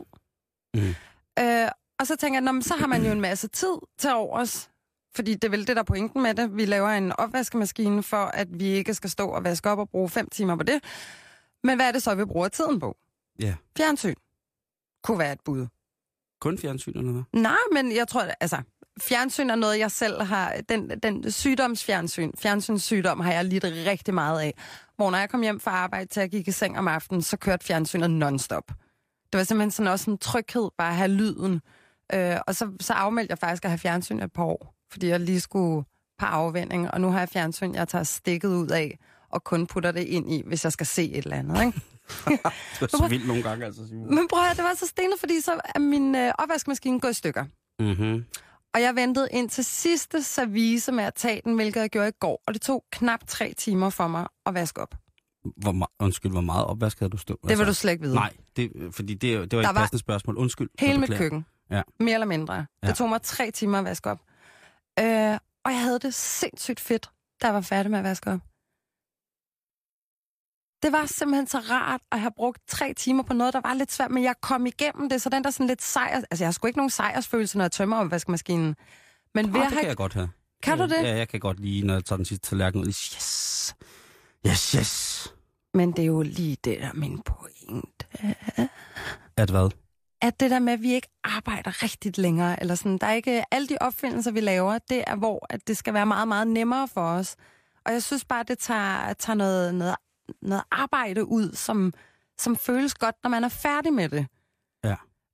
Mm. Øh, og så tænker jeg, så har man jo en masse tid til overs. Fordi det er vel det, der er pointen med det. Vi laver en opvaskemaskine for, at vi ikke skal stå og vaske op og bruge fem timer på det. Men hvad er det så, vi bruger tiden på? Ja. Fjernsyn kunne være et bud. Kun fjernsyn eller hvad? Nej, men jeg tror, altså, fjernsyn er noget, jeg selv har... Den, den sygdomsfjernsyn, fjernsynssygdom har jeg lidt rigtig meget af. Hvor når jeg kom hjem fra arbejde til at gik i seng om aftenen, så kørte fjernsynet non-stop. Det var simpelthen sådan også en tryghed, bare at have lyden. Øh, og så, så afmeldte jeg faktisk at have fjernsyn et par år, fordi jeg lige skulle på afvending, og nu har jeg fjernsyn, jeg tager stikket ud af, og kun putter det ind i, hvis jeg skal se et eller andet, ikke? [laughs] det er så vildt nogle gange, altså, Simon. Men prøv at det var så stenet, fordi så er min øh, opvaskemaskine gået i stykker. Mm-hmm. Og jeg ventede ind til sidste service med at tage den, hvilket jeg gjorde i går. Og det tog knap tre timer for mig at vaske op. Hvor, me- undskyld, hvor meget opvask havde du stået? Det vil du slet ikke vide. Nej, det, fordi det, det var Der ikke var passende spørgsmål. Undskyld. Hele mit køkken. Ja. Mere eller mindre. Ja. Det tog mig tre timer at vaske op. Øh, og jeg havde det sindssygt fedt, da jeg var færdig med at vaske op. Det var simpelthen så rart at have brugt tre timer på noget, der var lidt svært, men jeg kom igennem det, så den der sådan lidt sejr... Altså, jeg har sgu ikke nogen sejrsfølelse, når jeg tømmer opvaskemaskinen. Men ved at det kan have... jeg godt have. Kan du det? Ja, jeg kan godt lige, når jeg tager den sidste tallerken ud. Yes! Yes, yes! Men det er jo lige det, der er min pointe. At hvad? At det der med, at vi ikke arbejder rigtigt længere, eller sådan, der er ikke alle de opfindelser, vi laver, det er, hvor at det skal være meget, meget nemmere for os. Og jeg synes bare, det tager, tager noget, noget, noget arbejde ud, som, som føles godt, når man er færdig med det.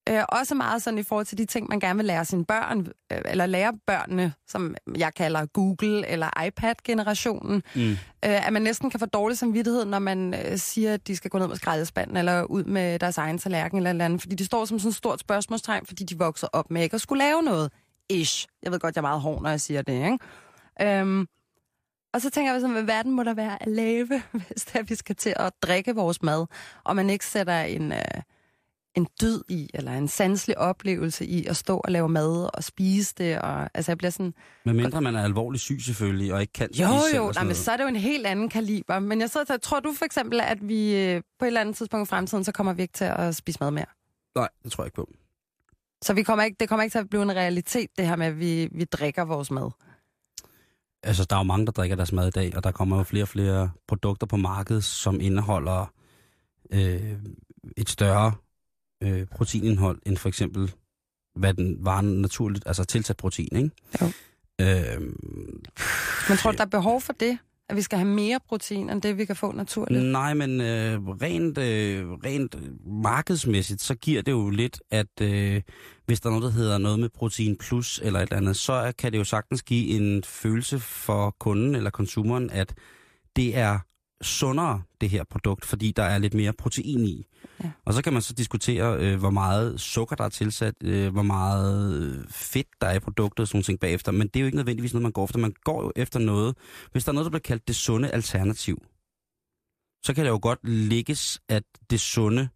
Øh, også meget sådan i forhold til de ting, man gerne vil lære sine børn, øh, eller lære børnene, som jeg kalder Google- eller iPad-generationen. Mm. Øh, at man næsten kan få dårlig samvittighed, når man øh, siger, at de skal gå ned med skraldespanden, eller ud med deres egen tallerken, eller eller andet. Fordi de står som sådan et stort spørgsmålstegn, fordi de vokser op med ikke at skulle lave noget. Ish. Jeg ved godt, jeg er meget hård, når jeg siger det, ikke? Øhm, og så tænker jeg sådan, hvad verden må der være at lave, [laughs] hvis det er, vi skal til at drikke vores mad, og man ikke sætter en, øh, en dyd i, eller en sanselig oplevelse i at stå og lave mad og spise det. Og, altså, jeg bliver sådan, Men mindre man er alvorligt syg selvfølgelig, og ikke kan spise jo, selv jo, og nej, men så er det jo en helt anden kaliber. Men jeg sidder tror du for eksempel, at vi øh, på et eller andet tidspunkt i fremtiden, så kommer vi ikke til at spise mad mere? Nej, det tror jeg ikke på. Så vi kommer ikke, det kommer ikke til at blive en realitet, det her med, at vi, vi drikker vores mad. Altså, der er jo mange, der drikker deres mad i dag, og der kommer jo flere og flere produkter på markedet, som indeholder øh, et større øh, proteinindhold, end for eksempel, hvad den var naturligt, altså tilsat protein, ikke? Jo. Øh, Men tror du, der er behov for det? At vi skal have mere protein, end det, vi kan få naturligt? Nej, men øh, rent, øh, rent markedsmæssigt, så giver det jo lidt, at øh, hvis der er noget, der hedder noget med protein plus eller et eller andet, så kan det jo sagtens give en følelse for kunden eller konsumeren, at det er sundere, det her produkt, fordi der er lidt mere protein i. Ja. Og så kan man så diskutere, øh, hvor meget sukker der er tilsat, øh, hvor meget fedt der er i produktet og sådan ting bagefter. Men det er jo ikke nødvendigvis noget, man går efter. Man går jo efter noget. Hvis der er noget, der bliver kaldt det sunde alternativ, så kan det jo godt ligges, at det sunde,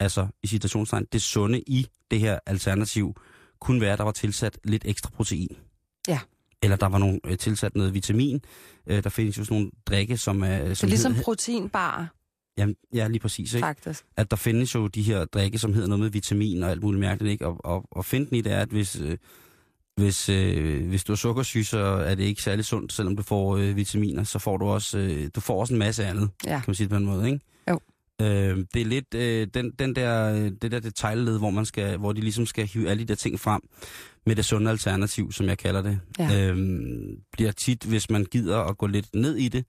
altså i citationstegn, det sunde i det her alternativ, kunne være, at der var tilsat lidt ekstra protein. Ja. Eller der var nogle, øh, tilsat noget vitamin. Øh, der findes jo sådan nogle drikke, som er... Det er Som ligesom hedder, proteinbar, ja, ja, lige præcis. Ikke? faktisk. At der findes jo de her drikke, som hedder noget med vitamin og alt muligt mærkeligt. Ikke? Og, og, og finden i det er, at hvis, øh, hvis, øh, hvis du er sukkersyg, så er det ikke særlig sundt, selvom du får øh, vitaminer. Så får du også, øh, du får også en masse andet, Ja. kan man sige det på en måde. Ikke? Jo. Øh, det er lidt øh, den, den der, øh, det der detaljled, hvor, man skal, hvor de ligesom skal hive alle de der ting frem med det sunde alternativ, som jeg kalder det. Ja. Øh, bliver tit, hvis man gider at gå lidt ned i det,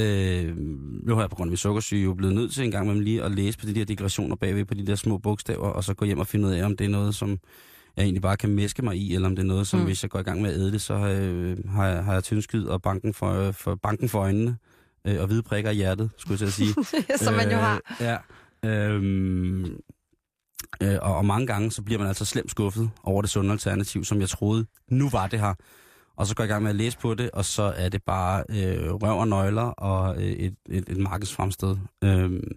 Øh, nu har jeg på grund af min sukkersyge jo blevet nødt til en gang med lige at læse på de der deklarationer bagved på de der små bogstaver, og så gå hjem og finde ud af, om det er noget, som jeg egentlig bare kan mæske mig i, eller om det er noget, som Mm. hvis jeg går i gang med at æde det, så øh, har, jeg, har jeg tyndskyd og banken for, for, banken for øjnene, øh, og hvide prikker i hjertet, skulle jeg til at sige. [laughs] Som man jo har. Øh, ja. Øhm, øh, og, og mange gange, så bliver man altså slemt skuffet over det sunde alternativ, som jeg troede, nu var det her. Og så går jeg i gang med at læse på det, og så er det bare øh, røv og nøgler og øh, et, et, et markedsfremsted. Øhm,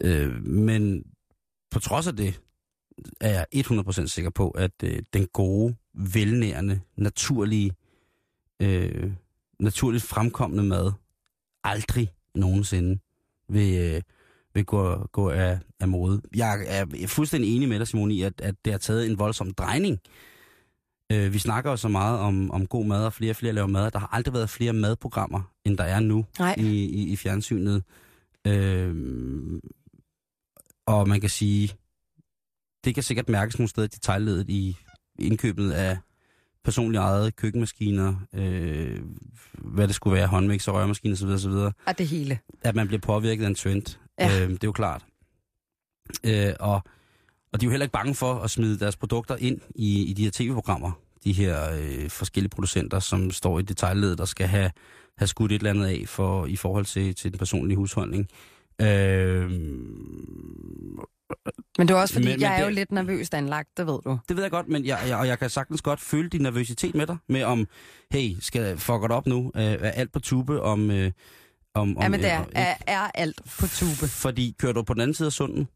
øh, men på trods af det, er jeg 100% sikker på, at øh, den gode, velnærende, naturlige, øh, naturligt fremkommende mad aldrig nogensinde vil, øh, vil gå, gå af, af mode. Jeg er fuldstændig enig med dig, Simon, i, at, at det har taget en voldsom drejning. Øh, vi snakker jo så meget om, om god mad, og flere og flere laver mad. Der har aldrig været flere madprogrammer, end der er nu Nej. i, i, i fjernsynet. Øh, og man kan sige, det kan sikkert mærkes nogle steder i detaljledet i indkøbet af personligt ejede køkkenmaskiner, øh, hvad det skulle være, håndmixer, rørmaskiner osv. osv. Og det hele. At man bliver påvirket af en trend. Ja. Øh, det er jo klart. Øh, og, og de er jo heller ikke bange for at smide deres produkter ind i, i de her tv-programmer. De her øh, forskellige producenter, som står i detaljledet og skal have, have skudt et eller andet af for, i forhold til, til den personlige husholdning. Øh, Men det er også fordi, Men- men, men jeg er jo det- lidt nervøst anlagt, det ved du. Det ved jeg godt, men jeg, jeg, og jeg kan sagtens godt føle din nervøsitet med dig, med om, hey, skal jeg fuck det op nu? Øh, er alt på tube om... Øh, om, om Ja, men det er, øh, er, er alt på tube. Fordi kører du på den anden side af sunden,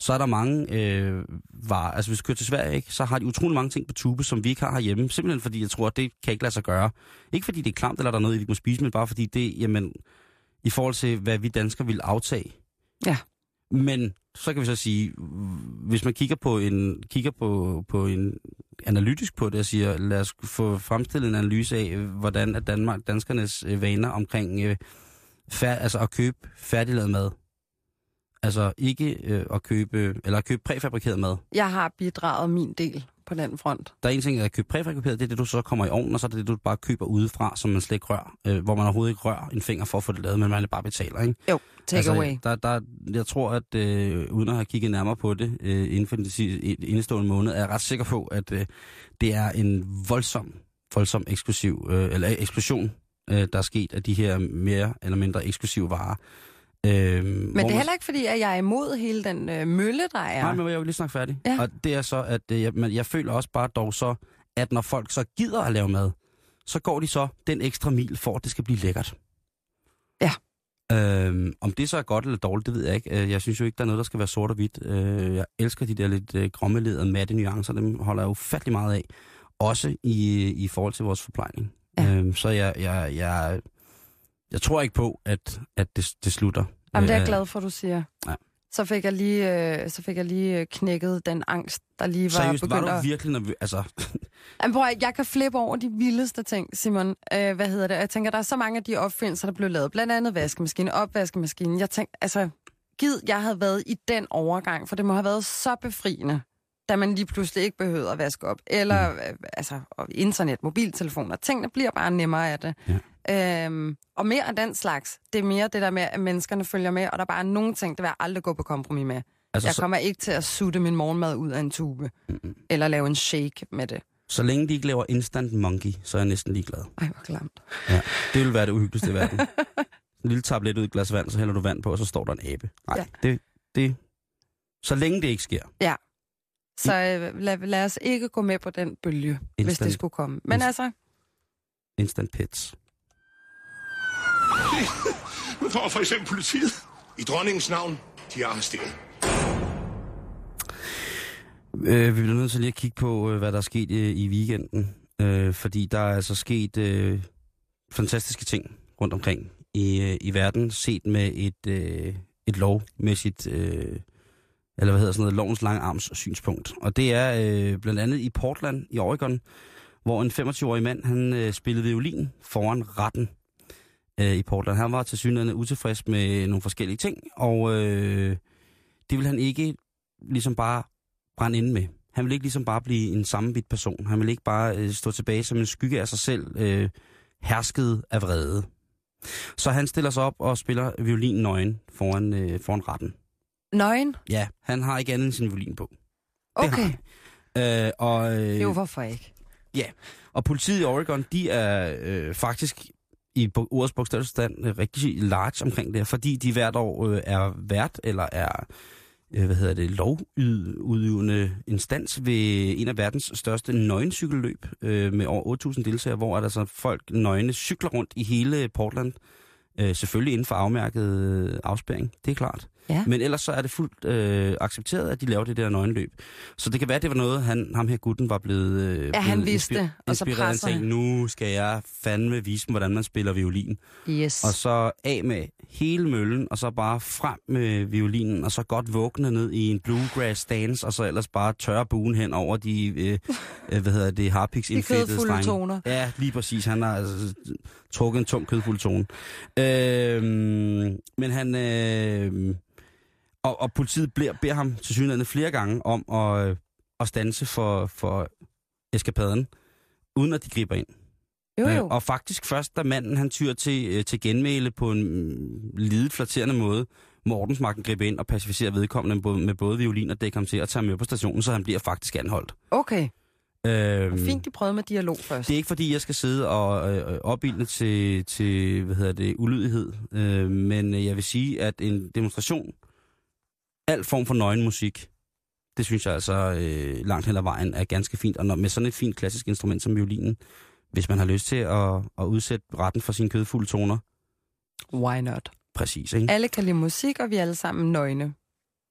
så er der mange øh, varer. Altså hvis du kører til Sverige, ikke, så har de utrolig mange ting på tube, som vi ikke har herhjemme. Simpelthen fordi jeg tror, at det kan ikke lade sig gøre. Ikke fordi det er klamt, eller der er noget, vi ikke må spise, men bare fordi det, jamen, i forhold til, hvad vi danskere vil aftage. Ja. Men så kan vi så sige, hvis man kigger på en, kigger på, på en analytisk på det og siger, lad os få fremstillet en analyse af, hvordan er Danmark, danskernes øh, vaner omkring øh, fær, altså at købe færdiglavet mad. Altså ikke øh, at købe, eller at købe præfabrikeret mad. Jeg har bidraget min del på den front. Der er en ting, at købe præfabrikeret, det er det, du så kommer i ovnen, og så er det det, du bare køber udefra, som man slet ikke rører. Øh, hvor man overhovedet ikke rører en finger for at få det lavet, men man bare betaler, ikke? Jo, take altså, away. Der, der, jeg tror, at øh, uden at have kigget nærmere på det øh, inden for den indestående måned, er jeg ret sikker på, at øh, det er en voldsom, voldsom eksklusiv, øh, eller eksplosion, øh, der er sket af de her mere eller mindre eksklusive varer. Øh, Men det er heller ikke fordi, at jeg er imod hele den øh, mølle, der er. Nej, men jeg vil lige snakke færdig. Ja. Og det er så, at øh, jeg, men jeg føler også bare dog så, at når folk så gider at lave mad, så går de så den ekstra mil for, at det skal blive lækkert. Ja. Øhm, om det så er godt eller dårligt, det ved jeg ikke. Øh, Jeg synes jo ikke, der er noget, der skal være sort og hvidt. Øh, Jeg elsker de der lidt øh, grommeledede, matte nuancer. Dem holder jeg ufattelig meget af. Også i, i forhold til vores forplejning. Ja. Øhm, så jeg, jeg, jeg, jeg tror ikke på, at, at det, det slutter. Jamen, det er Øh, jeg glad for, du siger. Ja. Så fik jeg lige, øh, så fik jeg lige øh, knækket den angst, der lige var Seriøst, var begyndt du at... virkelig nervøs? Altså, [laughs] Jamen, prøv, jeg kan flippe over de vildeste ting, Simon. Øh, hvad hedder det? Jeg tænker, der er så mange af de opfindelser, der blev lavet. Blandt andet vaskemaskine, opvaskemaskine. Jeg tænkte, altså, gid, jeg havde været i den overgang, for det må have været så befriende, da man lige pludselig ikke behøvede at vaske op. Eller, Mm. øh, altså, internet, mobiltelefoner. Tingene bliver bare nemmere af det. Ja. Øhm, og mere af den slags. Det er mere det der med, at menneskerne følger med, og der er bare nogle ting, det vil jeg aldrig gå på kompromis med. altså Jeg så, kommer ikke til at sutte min morgenmad ud af en tube, Mm-mm. eller lave en shake med det. så længe de ikke laver instant monkey, så er jeg næsten ligeglad. Ej, hvor klamt. Det vil være det uhyggeligste i verden. En lille tablet ud i et glas vand, så hælder du vand på, og så står der en abe. Nej, Ja. det, det... Så længe det ikke sker. Så øh, lad, lad os ikke gå med på den bølge, Instant. hvis Instant. det skulle komme. Men Inst- altså, Instant pets. [laughs] Nu får for eksempel politiet. I dronningens navn, de er arresteret. Øh, vi bliver nødt til lige at kigge på, øh, hvad der er sket øh, i weekenden. Øh, fordi der er altså sket øh, fantastiske ting rundt omkring i, øh, i verden, set med et, øh, et lovmæssigt, øh, eller hvad hedder sådan noget, lovens lange arms synspunkt. Og det er øh, blandt andet i Portland i Oregon, hvor en 25-årig mand, han øh, spillede violin foran retten øh, i Portland. Han var til synligheden utilfreds med nogle forskellige ting, og øh, det vil han ikke ligesom bare brænde inde med. Han vil ikke ligesom bare blive en sammenbidt person. Han vil ikke bare øh, stå tilbage som en skygge af sig selv, øh, hersket af vrede. Så han stiller sig op og spiller violin nøgen foran, øh, foran retten. nøgen? Ja, han har ikke andet end sin violin på. Okay. Øh, og, øh, Jo, hvorfor ikke? og politiet i Oregon, de er øh, faktisk i ordets bogstavelsestand øh, rigtig large omkring det fordi de hvert år øh, er vært eller er øh, hvad hedder det, lovudøvende instans ved en af verdens største nøgencykelløb øh, med over 8.000 deltagere, hvor er der så folk nøgne cykler rundt i hele Portland. Øh, selvfølgelig inden for afmærket øh, afspæring, det er klart. Ja. Men ellers så er det fuldt øh, accepteret, at de laver det der nøgenløb. Så det kan være, at det var noget, han, ham her gutten var blevet, øh, Ja, han blevet vidste, og så inspireret. Han sagde, han. nu skal jeg fandme vise dem, hvordan man spiller violin. Yes. Og så af med hele møllen, og så bare frem med violinen, og så godt vågne ned i en bluegrass dance, og så ellers bare tørre buen hen over de, øh, øh, hvad hedder det, harpiks [laughs] De indfættede strenge. toner. Ja, lige præcis. Han har altså, trukket en tung kødfuld tone. Øh, men han... Øh, og, og politiet beder, beder ham til synligheden flere gange om at, øh, at stanse for, for eskapaden. uden at de griber ind. Jo, Øh, jo. Og faktisk først, da manden han tyr til, øh, til genmæle på en mm, lidet flatterende måde, må ordensmagten gribe ind og pacificere vedkommende med både, violin og dække ham til at tage ham med på stationen, så han bliver faktisk anholdt. Okay. Øhm, Fint, de prøvede med dialog først. Det er ikke fordi, jeg skal sidde og øh, opbilde til, til hvad hedder det, ulydighed, øh, men øh, jeg vil sige, at en demonstration, al form for nøgenmusik, det synes jeg altså øh, langt hen ad vejen er ganske fint. Og når, med sådan et fint klassisk instrument som violinen, hvis man har lyst til at, at udsætte retten for sine kødfulde toner, Why not? præcis, ikke? Alle kan lide musik, og vi er alle sammen nøgne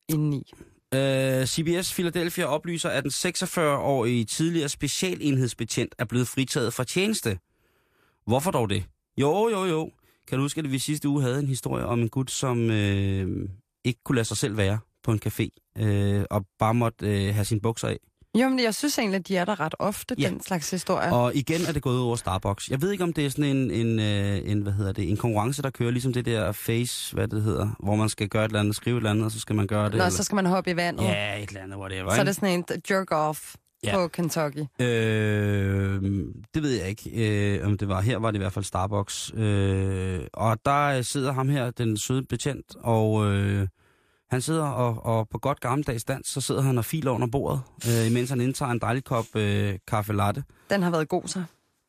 indeni. Øh, CBS Philadelphia oplyser, at den 46-årige tidligere specialenhedsbetjent er blevet fritaget fra tjeneste. Hvorfor dog det? Jo, jo, jo. Kan du huske, at vi sidste uge havde en historie om en gut, som øh, ikke kunne lade sig selv være på en café, øh, og bare måtte øh, have sine bukser af? Jo, men jeg synes egentlig, at de er der ret ofte, Ja. den slags historie. Og igen er det gået ud over Starbucks. Jeg ved ikke, om det er sådan en, en, øh, en, hvad hedder det, en konkurrence, der kører, ligesom det der face, hvad det hedder, hvor man skal gøre et eller andet, skrive et eller andet, og så skal man gøre det. Nå, eller- så skal man hoppe i vandet. Ja, et eller andet, whatever. så er det sådan en jerk-off Ja. Ja. på Kentucky. Øh, det ved jeg ikke, øh, om det var. Her var det i hvert fald Starbucks. Øh, og der sidder ham her, den søde betjent, og øh, han sidder og, og på godt gammeldags dans, så sidder han og filer under bordet, øh, imens han indtager en dejlig kop øh, kaffe latte. Den har været god så.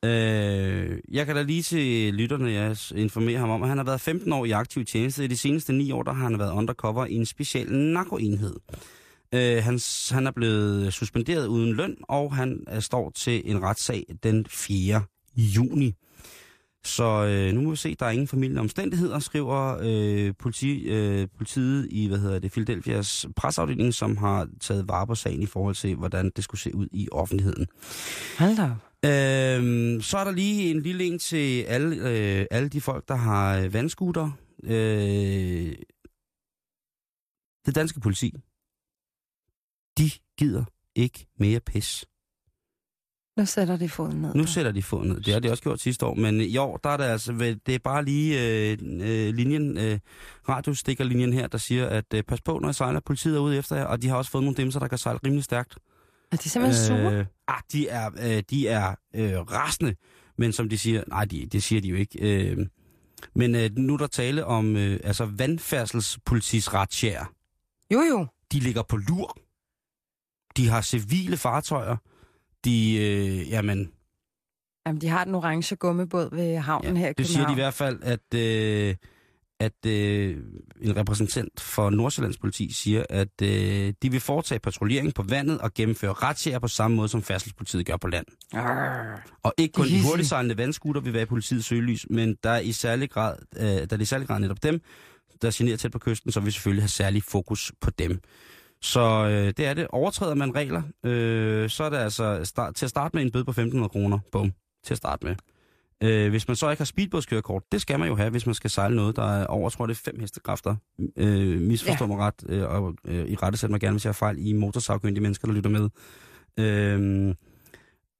Øh, jeg kan da lige til lytterne, jeg informerer ham om, at han har været 15 år i aktiv tjeneste. I de seneste 9 år, der har han været undercover i en speciel narkoenhed. Øh, han, han er blevet suspenderet uden løn, og han øh, står til en retssag den 4. juni. Så øh, nu må vi se, der er ingen familielige omstændigheder, skriver øh, politi, øh, politiet i hvad hedder det, Philadelphias presseafdeling, som har taget vare på sagen i forhold til, hvordan det skulle se ud i offentligheden. Hold da. Øhm, så er der lige en lille en til alle, øh, alle de folk, der har vandskuter. Øh, det danske politi, de gider ikke mere pis. Nu sætter de foden ned. Nu der. sætter de foden ned. Det har de også gjort sidste år, men i år, der er det altså, det er bare lige øh, øh, linjen, øh, radiostikkerlinjen her, der siger, at øh, pas på, når I sejler, politiet er ude efter jer, og de har også fået nogle dimser, der kan sejle rimelig stærkt. Er de simpelthen sure? Øh, ah, de er, øh, de er øh, rasende, men som de siger, nej, de, det siger de jo ikke. Øh, men øh, nu er der tale om øh, altså vandfærdselspolitis retsjær. Jo, jo. De ligger på lur. De har civile fartøjer. De, øh, jamen, Jamen, de har den orange gummibåd ved havnen her i det siger de i hvert fald, at, øh, at øh, en repræsentant for Nordsjællands politi siger, at øh, de vil foretage patruljering på vandet og gennemføre retsjæger på samme måde, som færdselspolitiet gør på land. Arr. Og ikke kun de hurtigsejlende vandskuter vil være i politiets søgelys, men der er i særlig grad, øh, der er i særlig grad netop dem, der generer tæt på kysten, så vi selvfølgelig have særlig fokus på dem. Så øh, det er det. Overtræder man regler, øh, så er det altså start, til at starte med en bøde på 1.500 kroner. Bum. Til at starte med. Øh, hvis man så ikke har speedbådskørekort, det skal man jo have, hvis man skal sejle noget, der er over, jeg tror det er fem hestekræfter. Øh, misforstår ja. mig ret, øh, og øh, i rette sætter mig gerne, hvis jeg har fejl i motorsagkyndige mennesker, der lytter med. Øh,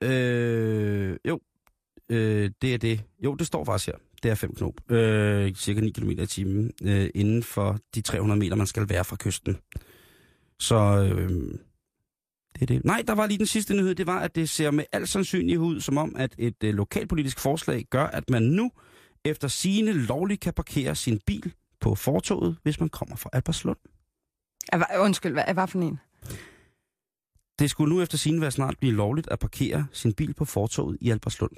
øh, jo, øh, det er det. Jo, det står faktisk her. Det er fem knop. Øh, cirka 9 km i timen øh, inden for de 300 meter, man skal være fra kysten. Så øh, det er det. Nej, der var lige den sidste nyhed. Det var, at det ser med al sandsynlighed ud, som om, at et øh, lokalpolitisk forslag gør, at man nu efter sigende lovligt kan parkere sin bil på fortoget, hvis man kommer fra Alberslund. Hva- Undskyld, hvad hvad for en? Det skulle nu efter sigende være snart blive lovligt at parkere sin bil på fortoget i Alberslund,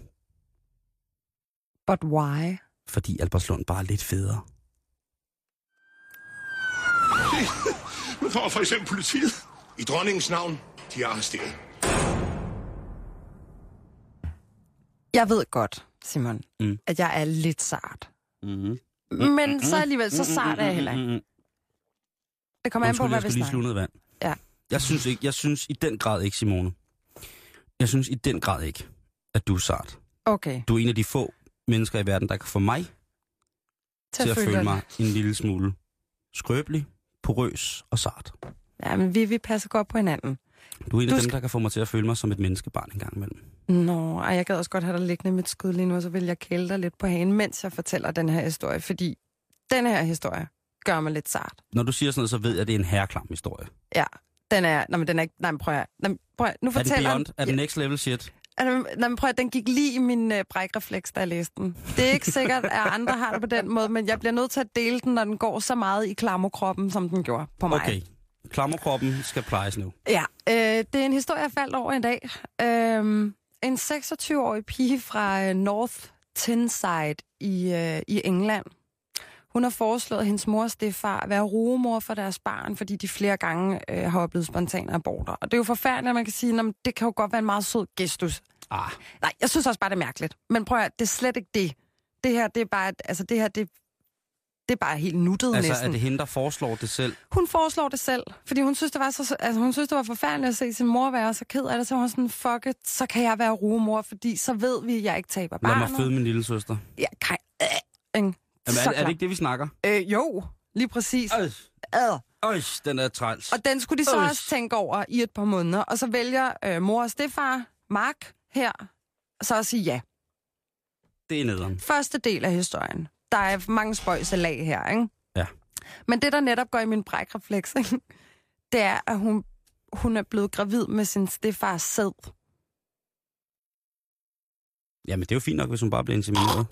But why? fordi Alberslund bare er lidt federe. [laughs] Nu får for eksempel politiet. I dronningens navn, de er arresteret. Jeg ved godt, Simon, Mm. at jeg er lidt sart. Mm-hmm. Men så alligevel, så sart er jeg heller ikke. Det kommer an på, hvad vi lige snakker. noget vand. Ja. Jeg synes, ikke, jeg synes i den grad ikke, Simone. Jeg synes i den grad ikke, at du er sart. Okay, Du er en af de få mennesker i verden, der kan få mig til at føle mig en lille smule skrøbelig, porøs og sart. Ja, men vi, vi passer godt på hinanden. Du er en af Du dem, skal- der kan få mig til at føle mig som et menneskebarn en gang imellem. Nå, ej, jeg gad også godt have dig liggende med et skud lige nu, og så vil jeg kæle dig lidt på hagen, mens jeg fortæller den her historie, fordi den her historie gør mig lidt sart. Når du siger sådan noget, så ved jeg, at det er en herreklam historie. Ja, den er... Nå, men den er ikke... Nej, men prøv at... Nej, prøv at nu Er den fortæller beyond? Er den next level shit? Altså, nej, men prøv at, den gik lige i min øh, brækrefleks, da jeg læste den. Det er ikke sikkert, at andre har det på den måde, men jeg bliver nødt til at dele den, når den går så meget i klammerkroppen, som den gjorde på mig. Okay. Klammerkroppen skal plejes nu. Ja, øh, det er en historie, jeg faldt over i dag. Øh, en 26-årig pige fra øh, North Tyneside i, øh, i England. Hun har foreslået at hendes mor og stefar at være rugemor for deres barn, fordi de flere gange øh, har oplevet spontane aborter. Og det er jo forfærdeligt, at man kan sige, at det kan jo godt være en meget sød gestus. Ah, Nej, jeg synes også bare, det er mærkeligt. Men prøv at det er slet ikke det. Det her, det er bare, altså det her, det, det er bare helt nuttet altså næsten. er det hende, der foreslår det selv? Hun foreslår det selv, fordi hun synes, det var, så, altså, hun synes, det var forfærdeligt at se sin mor være så ked af det. Så hun sådan, fuck it, så kan jeg være rugemor, fordi så ved vi, at jeg ikke taber Lad barnet. mig føde min lille søster. Ja, kan, øh, ikke? Jamen, er, er det ikke det, vi snakker? Øh, jo, lige præcis. Øj, Ad. øj, den er træls. Og den skulle de så Øj. også tænke over i et par måneder. Og så vælger øh, mor og stefar, Mark, her, så at sige ja. Det er nederen. Første del af historien. Der er mange spøjse lag her, ikke? Ja. Men det, der netop går i min brækrefleks, [laughs] ikke? det er, at hun, hun er blevet gravid med sin stefars sæd. Jamen, det er jo fint nok, hvis hun bare bliver insemineret.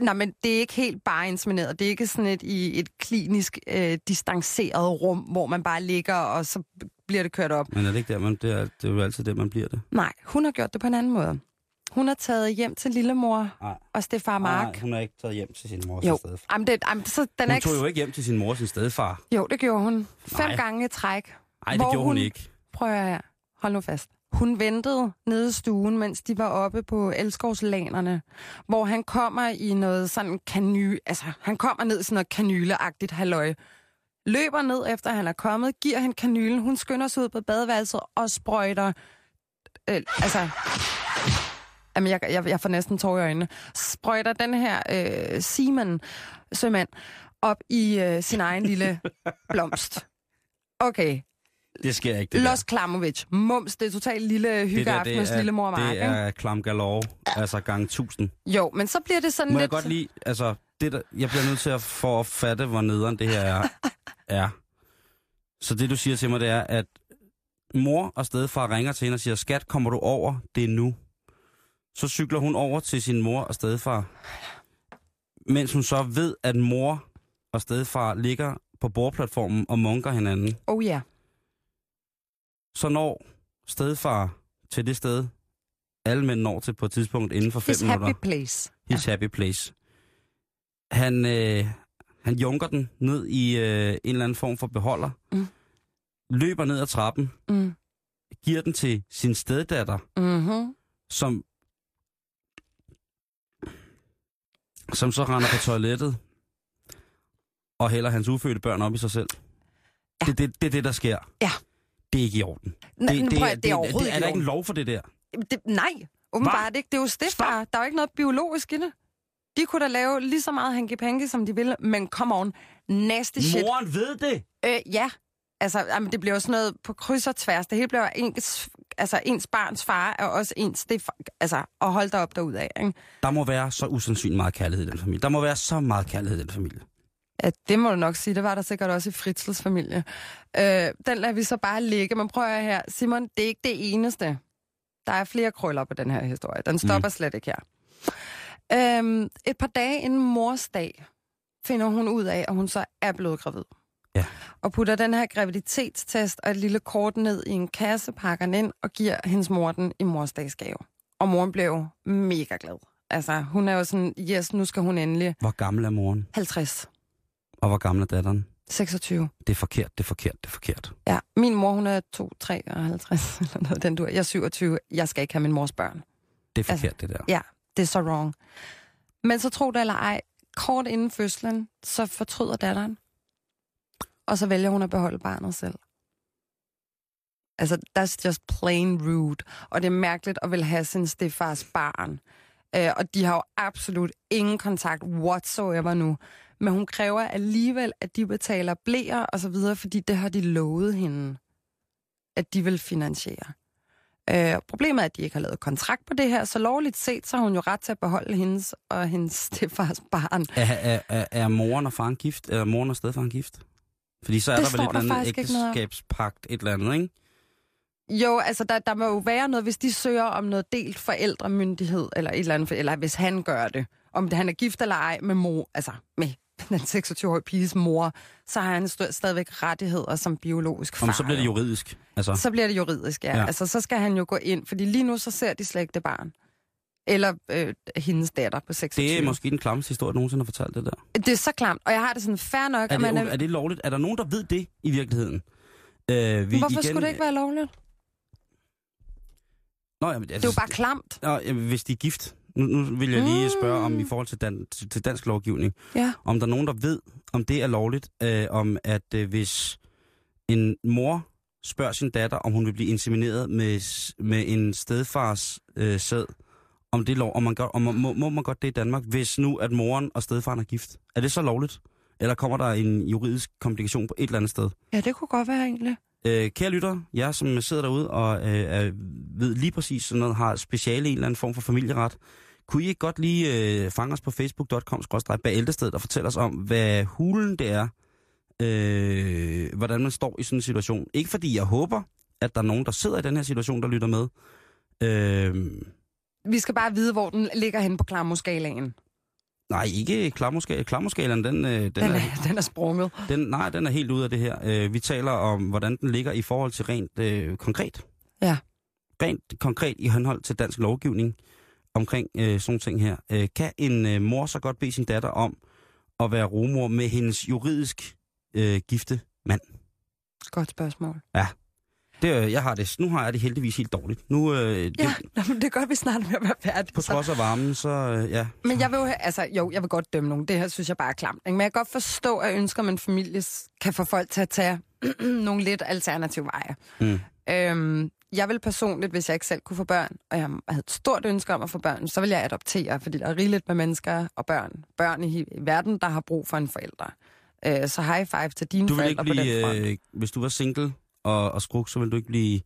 Nej, men det er ikke helt bare insemineret. Det er ikke sådan et i et klinisk øh, distanceret rum, hvor man bare ligger, og så bliver det kørt op. Men er det ikke der, man, det, er, det er jo altid det, man bliver det. Nej, hun har gjort det på en anden måde. Hun har taget hjem til lillemor Nej. og stefar Mark. Nej, hun er ikke taget hjem til sin mor jo, stedfar. jamen det, jamen, så den Hun ikke... tog jo ikke hjem til sin mor sin stedfar. Jo, det gjorde hun. Fem Nej. gange i træk. Nej, det gjorde hun hun- ikke. Prøv at høre. hold nu fast. Hun ventede nede i stuen, mens de var oppe på Elskovslanerne, hvor han kommer i noget sådan kany... Altså, han kommer ned i sådan noget kanyleagtigt halløj. Løber ned efter han er kommet, giver han kanylen, hun skynder sig ud på badeværelset og sprøjter... Øh, altså... Jamen, jeg, jeg, jeg får næsten tår i øjnene. Sprøjter den her øh, Simon, sømand, op i øh, sin egen lille blomst. Okay, det sker ikke, det Los Klamovic. Mums, det er totalt lille hyggeaften hos lille mor og Mark, det ikke? er klam galore, altså gang 1000. Jo, men så bliver det sådan Må lidt... jeg godt lide, altså, det der, jeg bliver nødt til at få at fatte, hvor nederen det her er. [laughs] er. Så det, du siger til mig, det er, at mor og stedfar ringer til hende og siger, skat, kommer du over? Det er nu. Så cykler hun over til sin mor og stedfar, mens hun så ved, at mor og stedfar ligger på bordplatformen og munker hinanden. Oh ja. Så når stedfar til det sted, alle mænd når til på et tidspunkt inden for fem His minutter. happy place. His happy place. Han, øh, han junker den ned i øh, en eller anden form for beholder, Mm. løber ned ad trappen, Mm. giver den til sin steddatter, Mm-hmm. som, som så render på toilettet og hælder hans ufødte børn op i sig selv. Ja. Det er det, det, det, der sker. Ja. Det er ikke i orden. Det, det, prøv, at, det er overhovedet det, er der ikke en lov for det der? det, det, Nej, åbenbart ikke. Det er jo stifter. Der er jo ikke noget biologisk i det. De kunne da lave lige så meget hanky som de ville, men come on, nasty shit. Moren ved det! Øh, ja. Altså, jamen, det bliver jo sådan noget på kryds og tværs. Det hele bliver ens, altså, ens barns far er også ens stefar. Altså, og hold dig op derudad, ikke? Der må være så usandsynligt meget kærlighed i den familie. Der må være så meget kærlighed i den familie. Ja, det må du nok sige. Det var der sikkert også i Fritzels familie. Øh, den lader vi så bare ligge. Men prøv at her. Simon, det er ikke det eneste. Der er flere krøller på den her historie. Den stopper mm. slet ikke her. Øhm, et par dage inden mors dag finder hun ud af, at hun så er blevet gravid. Ja. Og putter den her graviditetstest og et lille kort ned i en kasse, pakker den ind og giver hendes mor den i morsdagsgave. Og moren blev jo mega glad. Altså, hun er jo sådan, yes, nu skal hun endelig Hvor gammel er moren? 50, Og hvor gammel er datteren? 26. Det er forkert, det er forkert, det er forkert. Ja, min mor, hun er 2, 53, [laughs] eller noget den du Jeg er 27. Jeg skal ikke have min mors børn. Det er Altså, forkert, det der. Ja, det er så wrong. Men så tro det eller ej, kort inden fødslen, så fortryder datteren. Og så vælger hun at beholde barnet selv. Altså, that's just plain rude. Og det er mærkeligt at vil have sin stefars barn. Øh, og de har jo absolut ingen kontakt whatsoever nu. Men hun kræver alligevel, at de betaler blæer og så videre, fordi det har de lovet hende, at de vil finansiere. Øh, problemet er, at de ikke har lavet kontrakt på det her, så lovligt set, så har hun jo ret til at beholde hendes og hendes [laughs] stefars barn. Er, er, er, er moren og faren gift? Er moren og stedfaren gift? Fordi så er Det der vel et eller andet ægteskabspagt, et eller andet, ikke? Jo, altså der, der må jo være noget, hvis de søger om noget delt forældremyndighed, eller et eller andet, eller hvis han gør det, om det, han er gift eller ej med mor, altså med den 26-årige piges mor, så har han st- stadigvæk rettigheder som biologisk far. Om, så bliver det juridisk. Altså, Så bliver det juridisk, ja. Ja. Altså, så skal han jo gå ind, fordi lige nu så ser de slet ikke det barn. Eller øh, hendes datter på 26. det er måske den klammeste historie, jeg nogensinde har fortalt det der. det er så klamt, og jeg har det sådan fair nok, Er at man det, er det lovligt? Er der nogen, der ved det i virkeligheden? Øh, vi, Hvorfor skulle det ikke være lovligt? Nå, jamen, altså, Det er jo bare klamt. Nå, jamen, hvis de er gift. Nu, nu vil jeg lige Mm. spørge om i forhold til, dan, til, dansk lovgivning. Ja. Om der er nogen, der ved, om det er lovligt, øh, om at øh, hvis en mor spørger sin datter, om hun vil blive insemineret med, med en stedfars øh, sæd, om det er lov, om man gør, om man, må, må man godt det i Danmark, hvis nu at moren og stedfaren er gift? Er det så lovligt? Eller kommer der en juridisk komplikation på et eller andet sted? Ja, det kunne godt være egentlig. Øh, kære lytter, jeg som sidder derude og øh, er, ved lige præcis sådan noget, har speciale i en eller anden form for familieret, kunne I ikke godt lige øh, fange os på facebook.com bæltestedet og fortælle os om, hvad hulen det er, øh, hvordan man står i sådan en situation. Ikke fordi jeg håber, at der er nogen, der sidder i den her situation, der lytter med. Øh, Vi skal bare vide, hvor den ligger hen på klammerskalaen nej, ikke klammerskalaen. Klammerskalaen, den, øh, den, Den er, er, den er sprunget. den, nej, den er helt ude af det her. Øh, vi taler om, hvordan den ligger i forhold til rent øh, konkret. Ja. Rent konkret i henhold til dansk lovgivning omkring øh, sådan ting her. Øh, kan en øh, mor så godt bede sin datter om at være rumor med hendes juridisk øh, gifte mand? Godt spørgsmål. Det, øh, jeg har det, nu har jeg det heldigvis helt dårligt. Nu, øh, det, Ja, nå, men det gør vi snart med at være færdige. på trods af varmen, så øh, ja. Men jeg vil jo, altså, jo, jeg vil godt dømme nogen. Det her synes jeg bare er klamt. Ikke? Men jeg kan godt forstå, at ønsker, man familie kan få folk til at tage [clears throat] nogle lidt alternative veje. Mm. Øhm, jeg vil personligt, hvis jeg ikke selv kunne få børn, og jeg havde et stort ønske om at få børn, så vil jeg adoptere, fordi der er rigeligt med mennesker og børn. Børn i, i verden, der har brug for en forælder. Øh, så high five til dine Du forældre ikke på den front. blive, øh, hvis du var single og, og skruk, så vil du ikke blive,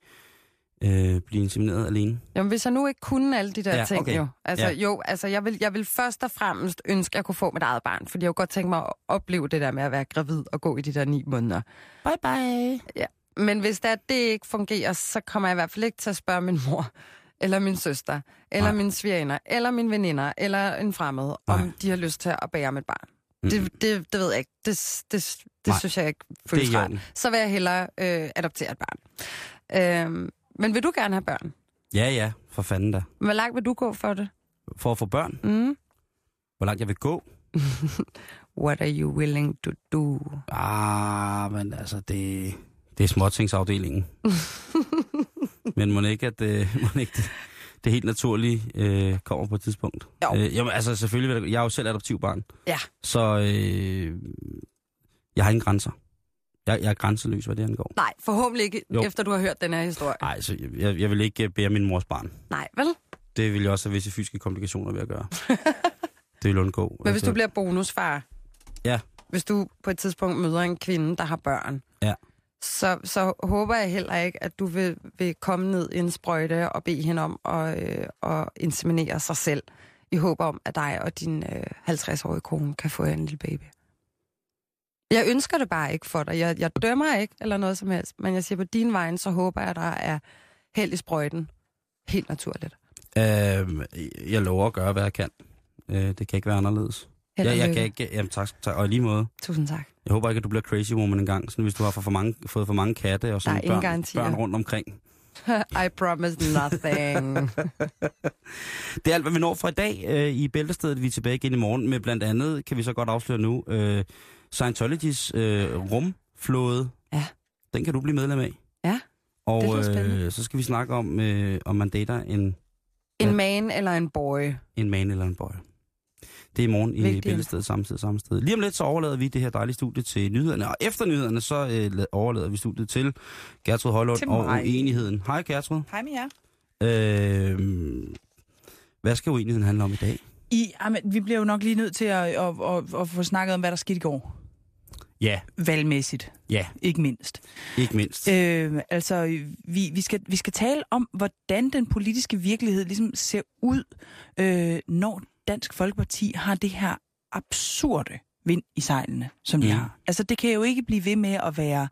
øh, blive insemineret alene. Jamen, hvis jeg nu ikke kunne alle de der Ja, ja, ting, okay. jo. Altså, Ja. ja. jo, altså, jeg vil, jeg vil først og fremmest ønske, at jeg kunne få mit eget barn, fordi jeg kunne godt tænke mig at opleve det der med at være gravid og gå i de der ni måneder. Bye bye. Men hvis det, er, det ikke fungerer, så kommer jeg i hvert fald ikke til at spørge min mor, [laughs] eller min søster, eller Nej. min svigerinde, eller min veninder, eller en fremmed, Nej. om de har lyst til at bære mit barn. Mm. Det, det, det ved jeg ikke. Det, det, det Nej. synes jeg ikke føles rart. Så vil jeg hellere øh, adoptere et barn. Øhm, men vil du gerne have børn? Ja, ja, for fanden da. Hvor langt vil du gå for det? For at få børn, Mm? hvor langt jeg vil gå? [laughs] What are you willing to do? Ah, men altså, det, det er småtingsafdelingen. [laughs] men må ikke, at det, må ikke, det, det helt naturlige øh, kommer på et tidspunkt. Jo. Øh, jamen, altså, selvfølgelig, jeg, er jo selv adoptivbarn. Ja. Så øh, jeg har ingen grænser. Jeg, jeg er grænseløs, hvad det angår. Nej, forhåbentlig ikke, Jo. efter du har hørt den her historie. Nej, så jeg, jeg vil ikke øh, bære min mors barn. Nej, vel? Det vil jeg også have visse fysiske komplikationer ved at gøre. [laughs] det vil undgå. Men hvis du bliver bonusfar, Ja. hvis du på et tidspunkt møder en kvinde, der har børn, Ja så, så håber jeg heller ikke, at du vil, vil komme ned i en sprøjte og bede hende om at, øh, at inseminere sig selv, i håb om, at dig og din øh, 50-årige kone kan få en lille baby. Jeg ønsker det bare ikke for dig. Jeg, jeg dømmer ikke, eller noget som helst, men jeg siger på din vej, så håber jeg, at der er held i sprøjten. Helt naturligt. Øh, jeg lover at gøre, hvad jeg kan. Øh, det kan ikke være anderledes. Ja, jeg kan ikke... Jamen, tak, tak. Og i lige måde. Tusind tak. Jeg håber ikke, at du bliver crazy woman engang, sådan hvis du har for, for mange, fået for mange katte og sådan børn, garantier. børn rundt omkring. [laughs] I promise nothing. [laughs] Det er alt, hvad vi når for i dag øh, i Bæltestedet. Vi er tilbage igen i morgen med blandt andet, kan vi så godt afsløre nu, øh, Scientologys øh, rumflåde. Ja. Den kan du blive medlem af. Ja, Og det øh, så skal vi snakke om, øh, om man dater en, en man eller en boy. en man eller en boy. Det er i morgen i Vigtigt. Bæltestedet samme sted, samme sted. Lige om lidt så overlader vi det her dejlige studie til nyhederne, og efter nyhederne så øh, la- overlader vi studiet til Gertrud Højlund Til og uenigheden. Hej Gertrud. Hej med jer. Øh, hvad skal uenigheden handle om i dag? I, jamen, vi bliver jo nok lige nødt til at, at, at, at få snakket om, hvad der skete i går. Ja, Valgmæssigt, ja, ikke mindst. ikke mindst. Øh, altså, vi, vi, skal, vi skal tale om, hvordan den politiske virkelighed ligesom ser ud, øh, når Dansk Folkeparti har det her absurde vind i sejlene, som de Mm. har. Altså, det kan jo ikke blive ved med at være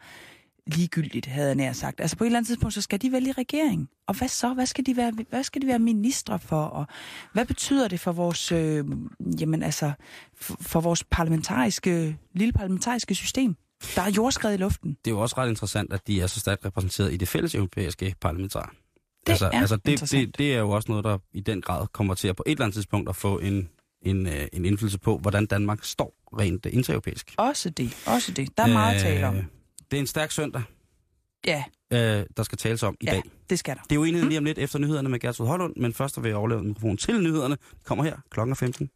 ligegyldigt, havde jeg nær sagt. Altså på et eller andet tidspunkt, så skal de vælge regering. Og hvad så? Hvad skal de være, hvad skal de være ministre for? Og hvad betyder det for vores, øh, jamen altså, for, for vores parlamentariske, lille parlamentariske system? Der er jordskred i luften. Det er jo også ret interessant, at de er så stærkt repræsenteret i det fælles europæiske parlamentar. Det altså, er altså det, det, det er jo også noget, der i den grad kommer til at på et eller andet tidspunkt at få en, en, øh, en indflydelse på, hvordan Danmark står rent øh, intereuropæisk. Også det, også det. Der er meget at tale om. Øh, Det er en stærk søndag, Ja, øh, der skal tales om i ja, dag. det skal der. Det er jo enheden lige om lidt efter nyhederne med Gertrud Holland, men først vil jeg overleve mikrofonen til nyhederne. Det kommer her klokken er 15.